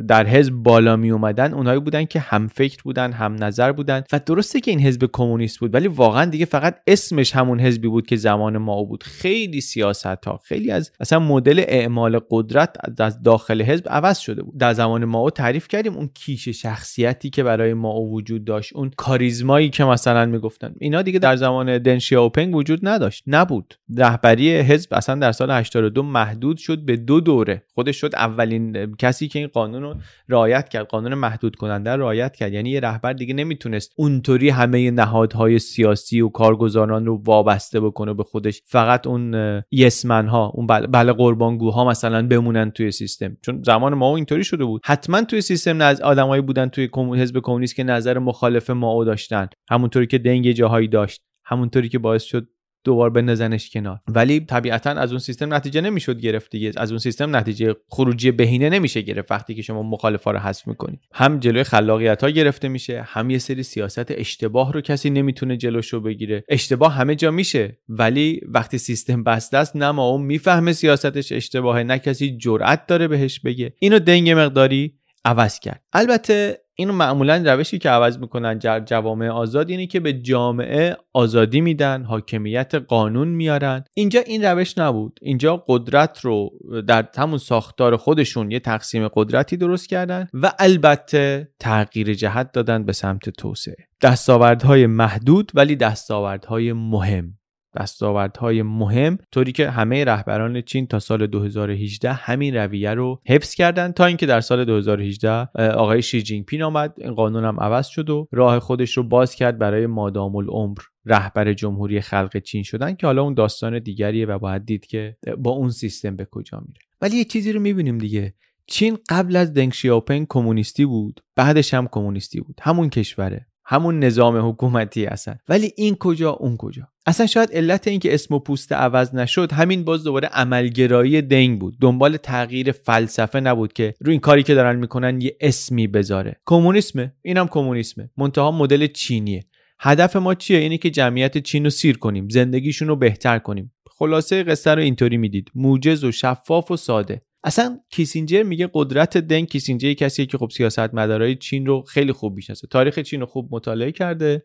در حزب بالا می اومدن اونایی بودن که هم فکر بودن هم نظر بودن و درسته که این حزب کمونیست بود ولی واقعا دیگه فقط اسمش همون حزبی بود که زمان ما بود. خیلی سیاست ها خیلی از اصلا مدل اعمال قدرت از داخل حزب عوض شده بود. در زمان ما تعریف کردیم اون کیش شخصیتی که برای ما وجود داشت اون کاریزمایی که مثلا می‌گفتن. اینا دیگه در زمان دن اوپنگ وجود نداشت نبود. رهبری حزب اصلا در سال 82 محدود شد به دو دوره. خودش شد اولین کسی که این قانون رو رعایت کرد قانون محدود کننده رعایت کرد. یعنی یه رهبر دیگه نمی‌تونست اونطوری همه نهادهای سیاسی و کارگزاران رو وابسته بکنه به خودش. فقط اون یسمن ها اون بله, بله قربانگوها مثلا بمونن توی سیستم. چون زمان ما اینطوری شده بود. حتما توی سیستم از آدمایی بودن توی حزب کمونیست که نظر مخالف ما داشتن. همونطوری که دنگ جاهایی داشت. همونطوری که باعث شد دوبار بندازنش کنار. ولی طبیعتا از اون سیستم نتیجه نمی‌شد گرفت دیگه. از اون سیستم نتیجه خروجی بهینه نمیشه گرفت وقتی که شما مخالفا رو حذف می‌کنید هم جلوی خلاقیت ها گرفته میشه هم یه سری سیاست اشتباه رو کسی نمی‌تونه جلوشو بگیره. اشتباه همه جا میشه ولی وقتی سیستم بسته است نه ما اون می‌فهمه سیاستش اشتباهه نه کسی جرأت داره بهش بگه. اینو دنگ مقداری عوض کرد. البته این معمولا روشی که عوض می‌کنن جوامع آزاد اینه که به جامعه آزادی میدن حاکمیت قانون میارن. اینجا این روش نبود. اینجا قدرت رو در همون ساختار خودشون یه تقسیم قدرتی درست کردن و البته تغییر جهت دادن به سمت توسعه. دستاوردهای محدود ولی دستاوردهای مهم. دستاوردهای مهم طوری که همه رهبران چین تا سال 2018 همین رویه رو حفظ کردن تا اینکه در سال 2018 آقای شی جینگ پین آمد این قانون هم عوض شد و راه خودش رو باز کرد برای مادام العمر رهبر جمهوری خلق چین شدن که حالا اون داستان دیگریه و باید دید که با اون سیستم به کجا میره. ولی یه چیزی رو می‌بینیم دیگه. چین قبل از دنگ شیاوپنگ کمونیستی بود بعدش هم کمونیستی بود. همون کشوره. همون نظام حکومتی اصلا. ولی این کجا اون کجا؟ اصلا شاید علت اینکه اسم و پوست عوض نشد همین باز دوباره عملگرایی دنگ بود. دنبال تغییر فلسفه نبود که روی این کاری که دارن می‌کنن یه اسمی بذاره. کمونیسمه. اینم کمونیسمه. منتها مدل چینیه. هدف ما چیه؟ اینه که جمعیت چین رو سیر کنیم. زندگیشون رو بهتر کنیم. خلاصه قصه رو اینطوری می‌دید. موجز و شفاف و ساده. اصلا کیسینجر میگه قدرت دنگ کیسینجر کسیه که خب سیاست مدارای چین رو خیلی خوب می‌شناسه. تاریخ چین رو خوب مطالعه کرده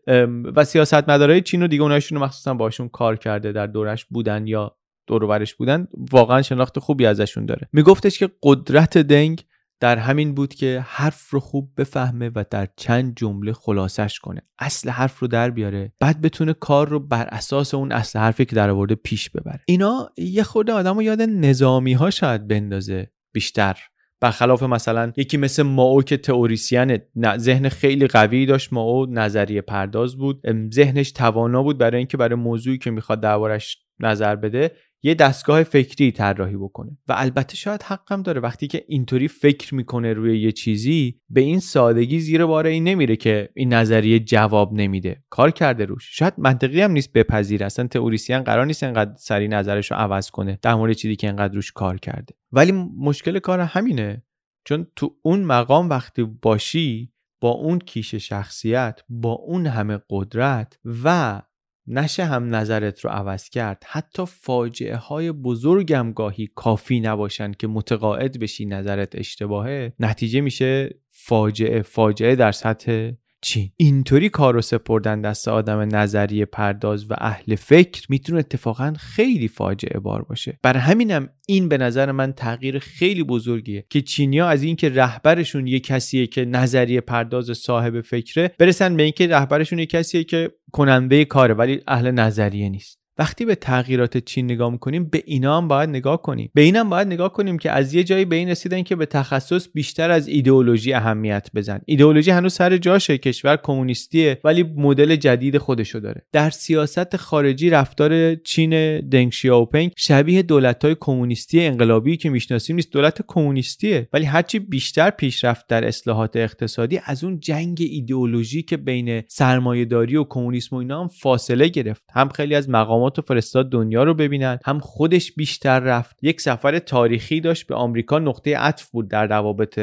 و سیاست مدارای چین رو دیگه اونایشون رو مخصوصا باشون کار کرده در دورش بودن یا دورورش بودن واقعا شناخت خوبی ازشون داره. میگفتش که قدرت دنگ در همین بود که حرف رو خوب بفهمه و در چند جمله خلاصش کنه. اصل حرف رو در بیاره بعد بتونه کار رو بر اساس اون اصل حرفی که در آورده پیش ببره. اینا یه خورده آدم رو یاد نظامی ها شاید بندازه بیشتر. برخلاف مثلا یکی مثل ماو که تئوریسین ذهن خیلی قوی داشت. ماو نظریه پرداز بود. ذهنش توانا بود برای اینکه برای موضوعی که می‌خواد دربارش نظر بده یه دستگاه فکری طراحی بکنه. و البته شاید حقم داره وقتی که اینطوری فکر می‌کنه روی یه چیزی به این سادگی زیر بار این نمیره که این نظریه جواب نمیده. کار کرده روش. شاید منطقی هم نیست بپذیر اصلا تئوریسین قرار نیست انقدر سری نظرش رو عوض کنه در مورد چیزی که انقدر روش کار کرده. ولی مشکل کار همینه. چون تو اون مقام وقتی باشی با اون کیش شخصیت با اون همه قدرت و نشه هم نظرت رو عوض کرد. حتی فاجعه های بزرگم گاهی کافی نباشند که متقاعد بشی نظرت اشتباهه. نتیجه میشه فاجعه. فاجعه در سطح چین اینطوری کار رو سپردن دست آدم نظریه پرداز و اهل فکر می‌تونه اتفاقا خیلی فاجعه بار باشه. برای همینم این به نظر من تغییر خیلی بزرگیه که چینیا از اینکه رهبرشون یه کسیه که نظریه پرداز صاحب فکره برسن به اینکه رهبرشون یه کسیه که کننده کاره ولی اهل نظریه نیست. وقتی به تغییرات چین نگاه می‌کنیم به اینا هم باید نگاه کنیم. به اینم باید نگاه کنیم که از یه جایی به این رسیدن که به تخصص بیشتر از ایدئولوژی اهمیت بزن. ایدئولوژی هنوز سر جاشه کشور کمونیستیه ولی مدل جدید خودشو داره. در سیاست خارجی رفتار چین دنگ شیاوپنگ شبیه دولت‌های کمونیستی انقلابی که می‌شناسیم نیست. دولت کمونیستیه ولی هرچی بیشتر پیشرفت در اصلاحات اقتصادی از اون جنگ ایدئولوژی که بین سرمایه‌داری و کمونیسم و اینا هم فاصله گرفت. هم خیلی از مقامات و فرستاد دنیا رو ببینن. هم خودش بیشتر رفت. یک سفر تاریخی داشت به آمریکا. نقطه عطف بود در روابط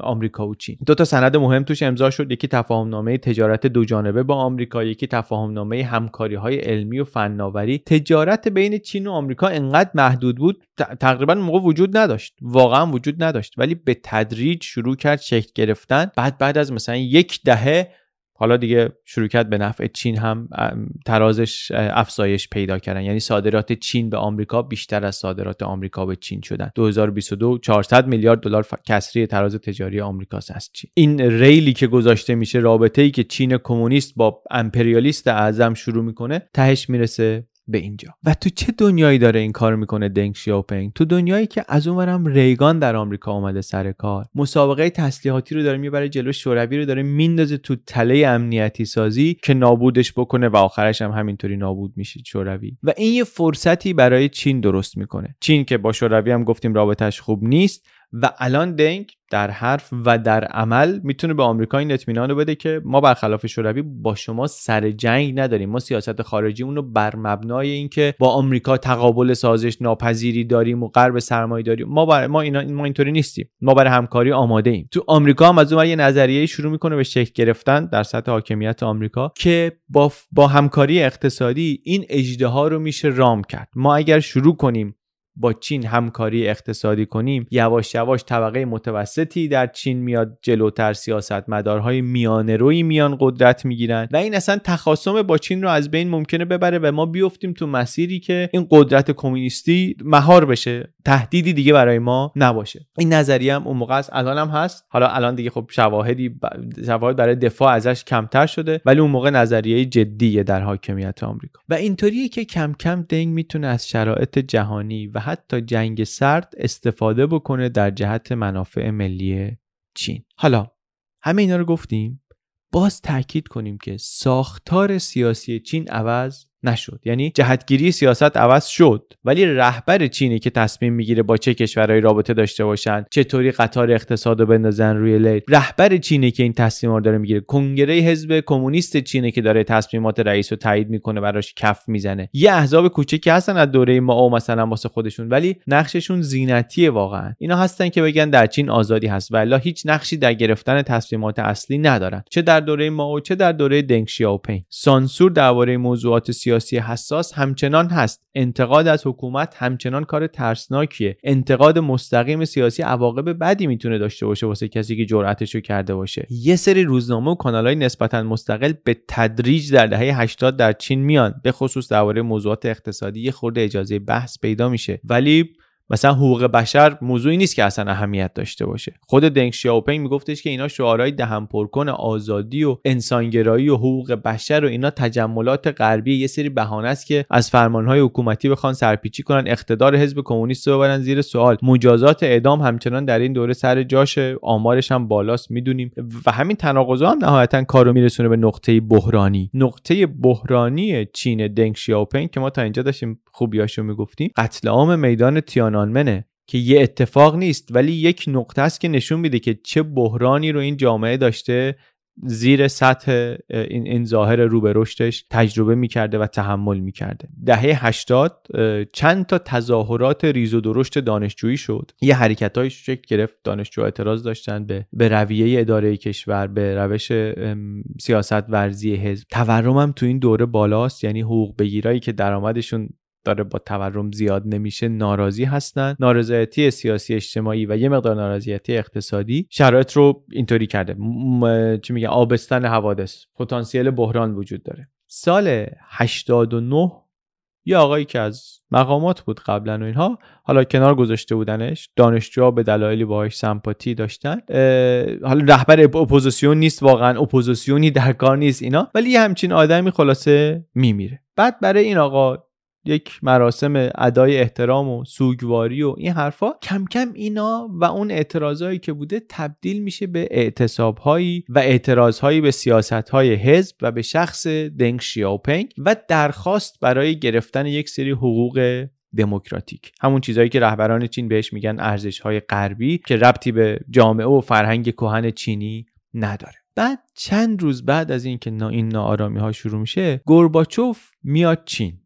آمریکا و چین. دو تا سند مهم توش امضا شد. یکی تفاهمنامه تجارت دو جانبه با آمریکا یکی تفاهمنامه همکاری های علمی و فناوری. تجارت بین چین و آمریکا انقدر محدود بود تقریبا موقع وجود نداشت. واقعا وجود نداشت. ولی به تدریج شروع کرد شکل گرفتن. بعد بعد از مثلا یک دهه حالا دیگه شروع کرد به نفع چین هم ترازش افزایش پیدا کردن. یعنی صادرات چین به آمریکا بیشتر از صادرات آمریکا به چین شدن. 2022 400 میلیارد دلار کسری تراز تجاری آمریکاست از چین. این ریلی که گذاشته میشه رابطه ای که چین کمونیست با امپریالیست اعظم شروع می‌کنه تهش می‌رسه به اینجا. و تو چه دنیایی داره این کار می‌کنه دنگ شیاوپنگ تو دنیایی که از اونورم ریگان در آمریکا اومده سر کار. مسابقه تسلیحاتی رو داره می‌بره جلو شوروی رو داره میندازه تو تله امنیتی سازی که نابودش بکنه و آخرش هم همینطوری نابود میشه شوروی. و این یه فرصتی برای چین درست می‌کنه. چین که با شوروی هم گفتیم رابطش خوب نیست و الان دنگ در حرف و در عمل می‌تونه به آمریکا این اطمینان رو بده که ما برخلاف شوروی با شما سر جنگ نداریم. ما سیاست خارجی اونو بر مبنای اینکه با آمریکا تقابل سازش ناپذیری داریم و غرب سرمایه داریم. ما بر... ما اینا ما اینطوری نیستیم. ما برای همکاری آماده ایم تو آمریکا هم از اون یه نظریه شروع می‌کنه به شکل گرفتن در سطح حاکمیت آمریکا که با با همکاری اقتصادی این اجده رو میشه رام کرد. ما اگر شروع کنیم با چین همکاری اقتصادی کنیم یواش یواش طبقه متوسطی در چین میاد جلوتر سیاست مدارهای میانه روی میان قدرت می‌گیرن و این اصلا تخاصم با چین رو از بین ممکنه ببره و ما بیفتیم تو مسیری که این قدرت کمونیستی مهار بشه تهدیدی دیگه برای ما نباشه. این نظریه هم اون موقع است الان هم هست. حالا الان دیگه خب شواهدی شواهد برای دفاع ازش کمتر شده ولی اون موقع نظریه جدیه در حاکمیت آمریکا. و اینطوریه که کم کم دنگ می‌تونه از شرایط جهانی و حتی جنگ سرد استفاده بکنه در جهت منافع ملی چین. حالا همه اینا رو گفتیم باز تاکید کنیم که ساختار سیاسی چین عوض نشد. یعنی جهتگیری سیاست عوض شد. ولی رهبر چینی که تصمیم می‌گیره با چه کشورهایی رابطه داشته باشن چطوری قطار اقتصاد رو بندازن روی لیل. رهبر چینی که این تصمیم رو داره می‌گیره کنگره حزب کمونیست چینی که داره تصمیمات رئیس رو تایید می‌کنه براش کف می‌زنه. یه احزاب کوچکی هستن از دوره او مثلا واسه خودشون ولی نقششون زینتیه واقعا. اینا هستن که بگن در چین آزادی هست. ولی هیچ نقشی در گرفتن تصمیمات اصلی ندارن. چه در دوره ماو چه در دوره دنگ شیائوپینگ سانسور درباره موضوعات حساس همچنان هست. انتقاد از حکومت همچنان کار ترسناکیه. انتقاد مستقیم سیاسی عواقب بدی می‌تونه داشته باشه واسه کسی که جرأتشو کرده باشه. یه سری روزنامه و کانالهای نسبتا مستقل به تدریج در دهه 80 در چین میان. به خصوص درباره موضوعات اقتصادی یه خورده اجازه بحث پیدا میشه. ولی مثلا حقوق بشر موضوعی نیست که اصلا اهمیت داشته باشه. خود دنگ شیاوپینگ میگفتش که اینا شعارهای دهن پرکن آزادی و انسانگرایی و حقوق بشر و اینا تجملات غربی یه سری بهانه است که از فرمانهای حکومتی بخوان سرپیچی کنن اقتدار حزب کمونیست رو ببرن زیر سوال. مجازات اعدام همچنان در این دوره سر جاش آمارش هم بالاست می‌دونیم. و همین تناقضا هم نهایتا کارو میرسونه به نقطه بحرانی. نقطه بحرانی چین دنگ شیاوپینگ که ما تا اینجا داشتیم خوبیاشو می‌گفتیم قتل عام میدان تیانانمنه که یه اتفاق نیست ولی یک نقطه است که نشون میده که چه بحرانی رو این جامعه داشته زیر سطح این, این ظاهر رو به رشدش تجربه می‌کرده و تحمل می‌کرده. دهه 80 چند تا تظاهرات ریز و درشت دانشجویی شد. یه حرکت های شکل گرفت دانشجو اعتراض داشتن به به رویه اداره کشور به روش سیاست ورزی حزب. تورم هم تو این دوره بالاست یعنی حقوق بگیرایی که درآمدشون داره با تورم زیاد نمیشه ناراضی هستن. نارضایتی سیاسی اجتماعی و یه مقدار نارضایتی اقتصادی شرایط رو اینطوری کرده. م... چی میگه؟ آبستن حوادث. پتانسیل بحران وجود داره. سال 89 یه آقایی که از مقامات بود قبلا و اینها حالا کنار گذاشته بودنش دانشجوها به دلایلی باهاش سمپاتی داشتن. حالا رهبر اپوزیسیون نیست واقعا اپوزیسیونی در کار نیست اینا ولی یه همچین آدمی خلاصه میمیره. بعد برای این آقا یک مراسم ادای احترام و سوگواری و این حرفا کم کم اینا و اون اعتراضهایی که بوده تبدیل میشه به اعتصابهایی و اعتراضهایی به سیاستهای حزب و به شخص دنگ شیاوپنگ و درخواست برای گرفتن یک سری حقوق دموکراتیک. همون چیزهایی که رهبران چین بهش میگن ارزش های غربی که ربطی به جامعه و فرهنگ کهن چینی نداره. بعد چند روز بعد از اینکه این ناآرامی ها شروع میشه گورباچوف میاد چین.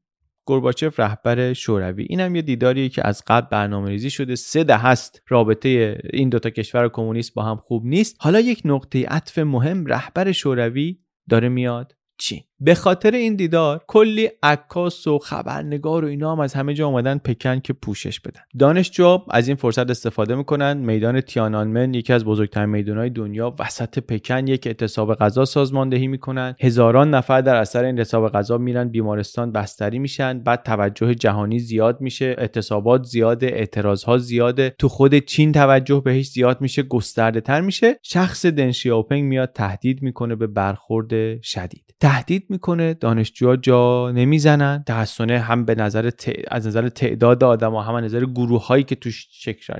گورباچف رهبر شوروی. اینم یه دیداریه که از قبل برنامه ریزی شده. سه ده هست. رابطه این دوتا کشور کمونیست با هم خوب نیست. حالا یک نقطه عطف مهم رهبر شوروی داره میاد چین. به خاطر این دیدار کلی عکاس و خبرنگار و اینا هم از همه جا اومدن پکن که پوشش بدن. دانشجو از این فرصت استفاده می‌کنن. میدان تیانانمن یکی از بزرگترین میدانهای دنیا وسط پکن یک اعتصاب غذا سازماندهی می‌کنن. هزاران نفر در اثر این اعتصاب غذا میرن بیمارستان بستری میشن. بعد توجه جهانی زیاد میشه. اعتصابات زیاده اعتراضها زیاده. تو خود چین توجه بهش زیاد میشه گسترده تر میشه. شخص دنشیاپنگ میاد تهدید می‌کنه به برخورد شدید. تهدید می‌کنه دانشجوها جا نمی‌زنن. تحسنه هم به نظر از نظر تعداد آدم هم از نظر گروه هایی که توش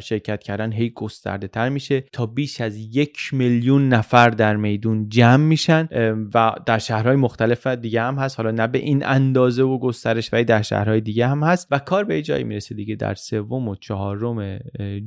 شرکت کردن هی گسترده تر میشه. تا بیش از یک میلیون نفر در میدون جمع میشن و در شهرهای مختلف دیگه هم هست. حالا نه به این اندازه و گسترش ولی در شهرهای دیگه هم هست. و کار به جایی می‌رسه دیگه. در سوم و چهارم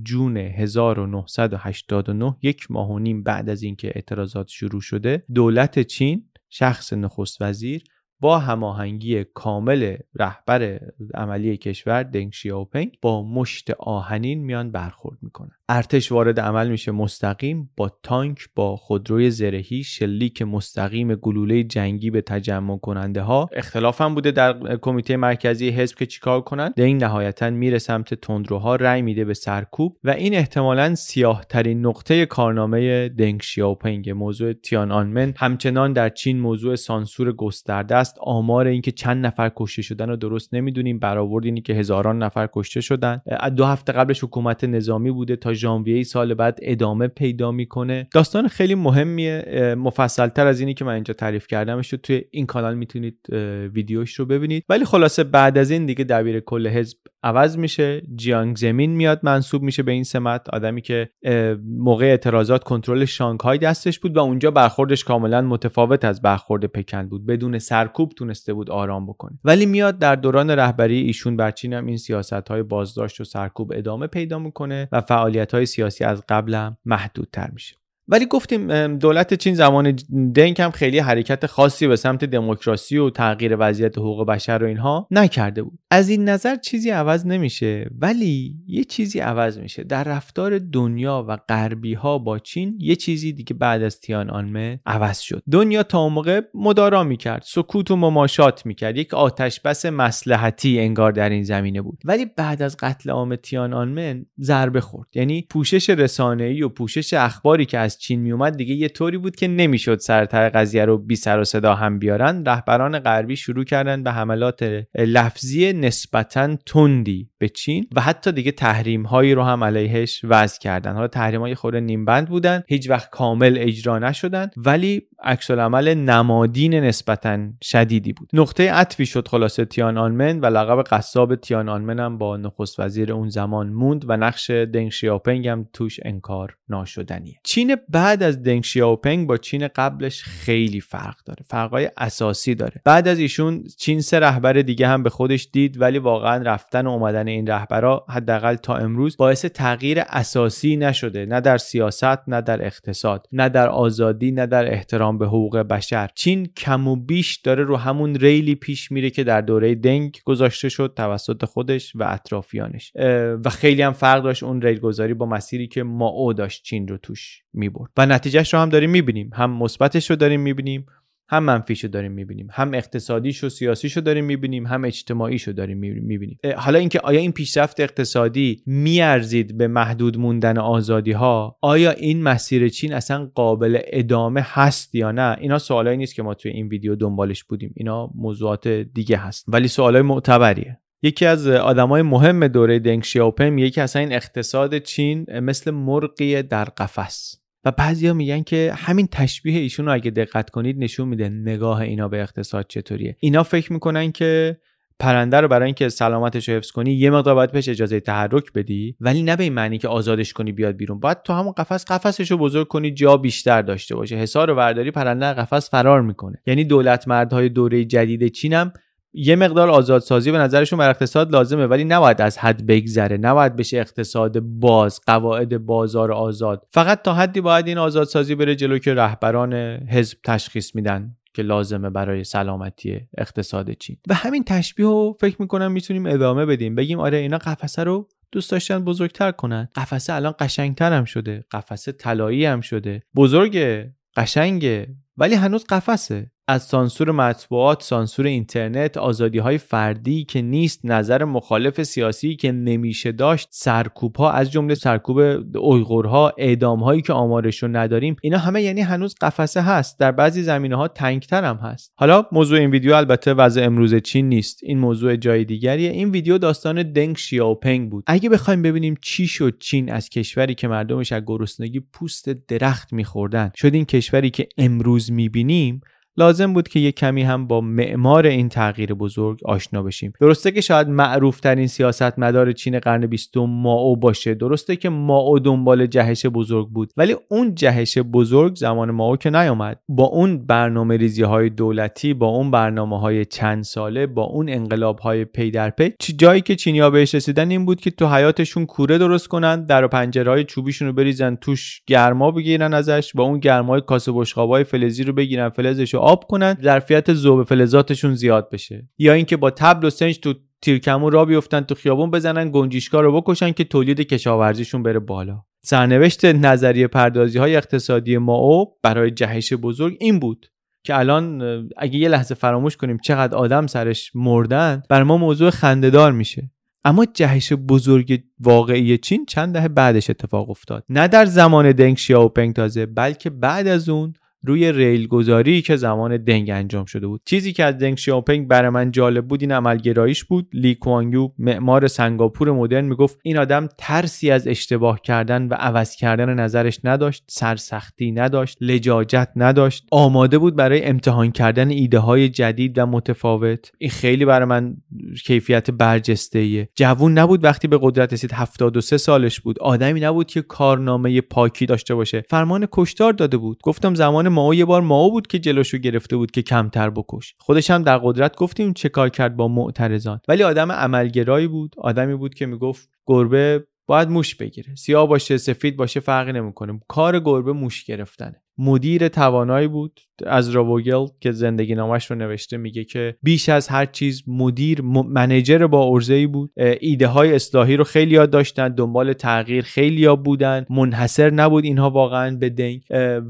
جون 1989 یک ماه و نیم بعد از اینکه اعتراضات شروع شده دولت چین شخص نخست وزیر با هماهنگی کامل رهبر عملی کشور دنگ شیاوپنگ با مشت آهنین میان برخورد می‌کنن. ارتش وارد عمل میشه مستقیم با تانک با خودروی زرهی شلیک مستقیم گلوله جنگی به تجمع کننده ها اختلاف هم بوده در کمیته مرکزی حزب که چیکار کنن؟ دنگ نهایتا میره سمت تندروها رأی میده به سرکوب و این احتمالا سیاه ترین نقطه کارنامه دنگ شیاوپنگ. موضوع تیان آنمن همچنان در چین موضوع سانسور گسترده است آمار اینکه چند نفر کشته شدن رو درست نمی‌دونیم. برآورد اینی که هزاران نفر کشته شدن. دو هفته قبلش حکومت نظامی بوده تا ژانویه سال بعد ادامه پیدا می‌کنه. داستان خیلی مهمیه. مفصلتر از اینی که من اینجا تعریف کردمش رو توی این کانال می‌تونید ویدیوش رو ببینید. ولی خلاصه بعد از این دیگه دبیر کل حزب عوض میشه. جیانگ زمین میاد منصوب میشه به این سمت آدمی که موقع اعتراضات کنترل شانگهای دستش بود و اونجا برخوردش کاملا متفاوت از برخورد پکن بود. بدون سرکوب تونسته بود آرام بکنه. ولی میاد در دوران رهبری ایشون بر چین هم این سیاست های بازداشت و سرکوب ادامه پیدا می‌کنه و فعالیت های سیاسی از قبل محدودتر میشه. ولی گفتیم دولت چین زمان دنگ هم خیلی حرکت خاصی به سمت دموکراسی و تغییر وضعیت حقوق بشر و اینها نکرده بود. از این نظر چیزی عوض نمیشه ولی یه چیزی عوض میشه. در رفتار دنیا و غربی ها با چین یه چیزی دیگه بعد از تیان آنمه عوض شد. دنیا تا اون موقع مدارا می‌کرد سکوت و مماشات می‌کرد. یک آتش بس مسلحتی انگار در این زمینه بود. ولی بعد از قتل عام تیان آنمن ضربه خورد. یعنی پوشش رسانه‌ای و پوشش اخباری که از چین میومد دیگه یه طوری بود که نمی‌شد سرتر قضیه رو بی سر و صدا هم بیارن. رهبران غربی شروع کردن به حملات لفظی نسبتا تندی به چین و حتی دیگه تحریم هایی رو هم علیهش وضع کردن. حالا تحریم های خود نیمبند بودن هیچ وقت کامل اجرا نشدن ولی عکس عمل نمادین نسبتا شدیدی بود. نقطه عطفی شد خلاصه تیان آنمن و لقب قصاب تیان آنمن هم با نخست وزیر اون زمان موند و نقش دنگ شیاپنگ هم توش انکار ناشدنیه. چین بعد از دنگ شیاوپنگ با چین قبلش خیلی فرق داره. فرقای اساسی داره. بعد از ایشون چین سه رهبر دیگه هم به خودش دید ولی واقعا رفتن و اومدن این رهبرا حداقل تا امروز باعث تغییر اساسی نشده. نه در سیاست نه در اقتصاد نه در آزادی نه در احترام به حقوق بشر. چین کم و بیش داره رو همون ریلی پیش میره که در دوره دنگ گذاشته شد توسط خودش و اطرافیانش. و خیلی هم فرق داشت اون ریل گذاری با مسیری که ماو داشت چین رو توش می‌برد و نتیجهش رو هم داریم می‌بینیم. هم مثبتش رو داریم می‌بینیم هم منفیش رو داریم می‌بینیم. هم اقتصادیش و سیاسیش رو داریم می‌بینیم هم اجتماعیش رو داریم می‌بینیم. حالا اینکه آیا این پیشرفت اقتصادی میارزید به محدود موندن آزادی ها آیا این مسیر چین اصلا قابل ادامه هست یا نه؟ اینا سوالایی نیست که ما توی این ویدیو دنبالش بودیم. اینا موضوعات دیگه هست. ولی سوالای معتبریه. یکی از آدمای مهم دوره دنگ شیاوپنگ یکی اصلا این اقتصاد چین مثل مرغی در قفس. و بعضیا میگن که همین تشبیه ایشون رو اگه دقت کنید نشون میده نگاه اینا به اقتصاد چطوریه. اینا فکر می‌کنن که پرنده رو برای اینکه سلامتش رو حفظ کنی یه مقدار باید بهش اجازه تحرک بدی ولی نه به این معنی که آزادش کنی بیاد بیرون. باید تو همون قفس قفسش رو بزرگ کنی جا بیشتر داشته باشه. حصار و ورداری پرنده قفس فرار می‌کنه. یعنی دولت مردهای دوره جدید چینم یه مقدار آزادسازی به نظرشون بر اقتصاد لازمه ولی نباید از حد بگذره نباید بشه اقتصاد باز قواعد بازار آزاد. فقط تا حدی باید این آزادسازی بره جلو که رهبران حزب تشخیص میدن که لازمه برای سلامتی اقتصاد چین. و همین تشبیه رو فکر می‌کنم می‌تونیم ادامه بدیم. بگیم آره اینا قفسه رو دوست داشتن بزرگتر کنن. قفسه الان قشنگتر هم شده. قفسه طلایی هم شده. بزرگه قشنگه ولی هنوز قفسه. از سانسور مطبوعات، سانسور اینترنت، آزادی های فردی که نیست، نظر مخالف سیاسی که نمیشه داشت، سرکوب ها از جمله سرکوب اویغورها، اعدام هایی که آمارش رو نداریم، اینا همه یعنی هنوز قفسه هست. در بعضی زمینه ها تنگتر هم هست. حالا موضوع این ویدیو البته وضع امروز چین نیست. این موضوع جای دیگریه. این ویدیو داستان دنگ شیاوپنگ بود. اگه بخوایم ببینیم چی شد چین از کشوری که مردمش از گرسنگی پوست درخت میخوردن شد این کشوری که امروز می‌بینیم لازم بود که یه کمی هم با معمار این تغییر بزرگ آشنا بشیم. درسته که شاید معروف ترین سیاست مدار چین قرن بیستم ماو باشه. درسته که ماو دنبال جهش بزرگ بود. ولی اون جهش بزرگ زمان ماو که نیامد. با اون برنامه ریزی های دولتی با اون برنامه های چند ساله با اون انقلاب های پی در پی جایی که چینیا بهش رسیدن این بود که تو حیاتشون کوره درست کنن در و پنجره های چوبیشون رو بریزن توش گرما بگیرن ازش با اون گرمای کاسه بشقابای فلزی رو بگیرن فلزش آب کنن ظرفیت ذوب فلزاتشون زیاد بشه. یا اینکه با تبل و سنج تو تیرکمون را بیفتن تو خیابون بزنن گنجیشکا رو بکشن که تولید کشاورزیشون بره بالا. سرنوشت نظریه پردازی های اقتصادی ماو برای جهش بزرگ این بود که الان اگه یه لحظه فراموش کنیم چقدر آدم سرش مردن بر ما موضوع خندهدار میشه. اما جهش بزرگ واقعی چین چند دهه بعدش اتفاق افتاد. نه در زمان دنگ شیاوپنگ تازه بلکه بعد از اون روی ریل گذاری که زمان دنگ انجام شده بود. چیزی که از دنگ شیاوپنگ برای من جالب بود این عملگراییش بود. لی کوانگیو معمار سنگاپور مدرن می‌گفت این آدم ترسی از اشتباه کردن و عوض کردن نظرش نداشت سرسختی نداشت لجاجت نداشت. آماده بود برای امتحان کردن ایده های جدید و متفاوت. این خیلی برای من کیفیت برجسته ایه جوون نبود وقتی به قدرت رسید 73 سالش بود. آدمی نبود که کارنامه پاکی داشته باشه. فرمان کشتار داده بود. گفتم زمان ماو یه بار ماو بود که جلوشو گرفته بود که کمتر بکش. خودش هم در قدرت گفتیم چه کار کرد با معترضان. ولی آدم عملگرایی بود. آدمی بود که می‌گفت گربه باید موش بگیره. سیاه باشه سفید باشه فرقی نمی‌کنه. کار گربه موش گرفتنه. مدیر توانایی بود. از راوگل که زندگی نامش رو نوشته میگه که بیش از هر چیز مدیر منیجر با ارزه بود. ایده های اصلاحی رو خیلی یاد داشتن. دنبال تغییر خیلی ها بودن. منحصر نبود اینها واقعا به دنگ.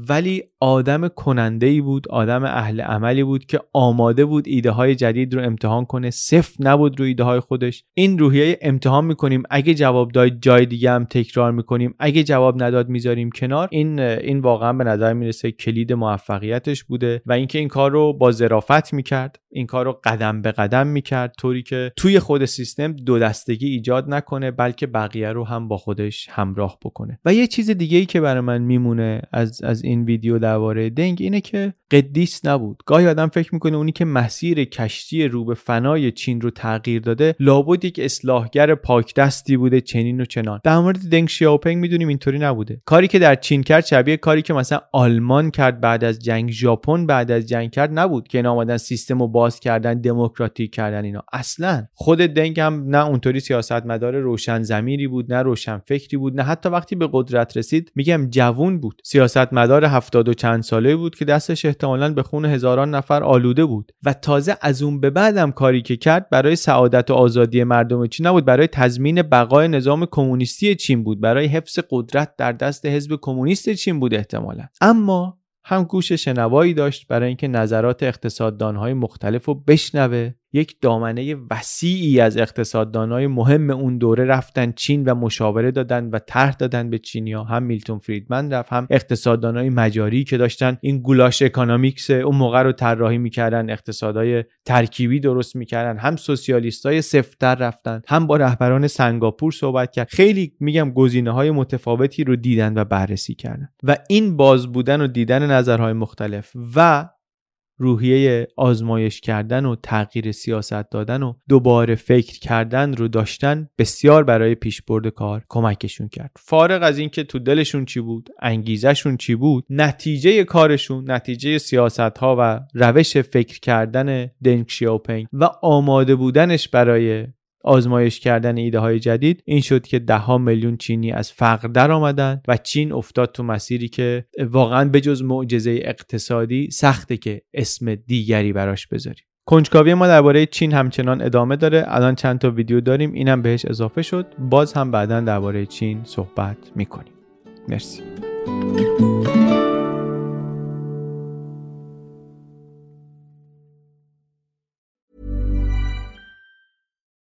ولی آدم کننده ای بود. آدم اهل عملی بود که آماده بود ایده های جدید رو امتحان کنه. صفر نبود رو ایده های خودش. این روحیه امتحان می‌کنیم. اگه جواب داد جای دیگه هم تکرار می‌کنیم. اگه جواب نداد می‌ذاریم کنار. این این واقعا به نظر می‌رسه کلید موفقیتش بوده و اینکه این کار رو با ظرافت می‌کرد این کار رو قدم به قدم می‌کرد طوری که توی خود سیستم دو دستگی ایجاد نکنه بلکه بقیه رو هم با خودش همراه بکنه. و یه چیز دیگه ای که برای من میمونه از از این ویدیو درباره دنگ اینه که قدیس نبود. گاهی آدم فکر می‌کنه اونی که مسیر کشتی رو به فنای چین رو تغییر داده لابد یک اصلاحگر پاک دستی بوده چنین و چنان. در مورد دنگ شیاوپنگ می‌دونیم اینطوری نبوده. کاری که در چین کرد شبیه کاری که مثلا آلمان کرد بعد از جنگ ژاپن بعد از جنگ کرد نبود که اینا آمدن سیستم رو باز کردن دموکراتیک کردن اینا. اصلا خود دنگ هم نه اونطوری سیاستمدار روشن زمیری بود نه روشن فکری بود نه حتی وقتی به قدرت رسید میگم جوون بود. سیاستمدار هفتاد و چند ساله بود که دستش احتمالا به خون هزاران نفر آلوده بود. و تازه از اون به بعدم کاری که کرد برای سعادت و آزادی مردم چین نبود برای تضمین بقای نظام کمونیستی چین بود برای حفظ قدرت در دست حزب کمونیست چین بود احتمالا. اما هم گوش شنوایی داشت برای اینکه نظرات اقتصاددانهای مختلف رو بشنوه. یک دامنه وسیعی از اقتصاددانهای مهم اون دوره رفتن چین و مشاوره دادن و طرح دادن به چینیا هم میلتون فریدمن رفت هم اقتصاددانهای مجاری که داشتن. این goulash economics اون موقع رو طراحی می‌کردن اقتصادهای ترکیبی درست می‌کردن. هم سوسیالیستای سفتر رفتن هم با رهبران سنگاپور صحبت کرد. خیلی میگم گزینه های متفاوتی رو دیدن و بررسی کردن. و این باز بودن و دیدن نظرهای مختلف. و روحیه آزمایش کردن و تغییر سیاست دادن و دوباره فکر کردن رو داشتن بسیار برای پیشبرد کار کمکشون کرد. فارغ از اینکه تو دلشون چی بود انگیزشون چی بود نتیجه کارشون نتیجه سیاست ها و روش فکر کردن دنگ شیاوپنگ و آماده بودنش برای آزمایش کردن ایده های جدید این شد که ده ها میلیون چینی از فقر در آمدن و چین افتاد تو مسیری که واقعا به جز معجزه اقتصادی سخته که اسم دیگری براش بذاریم. کنجکاوی ما درباره چین همچنان ادامه داره. الان چند تا ویدیو داریم. اینم بهش اضافه شد. باز هم بعدا درباره چین صحبت می‌کنیم. مرسی.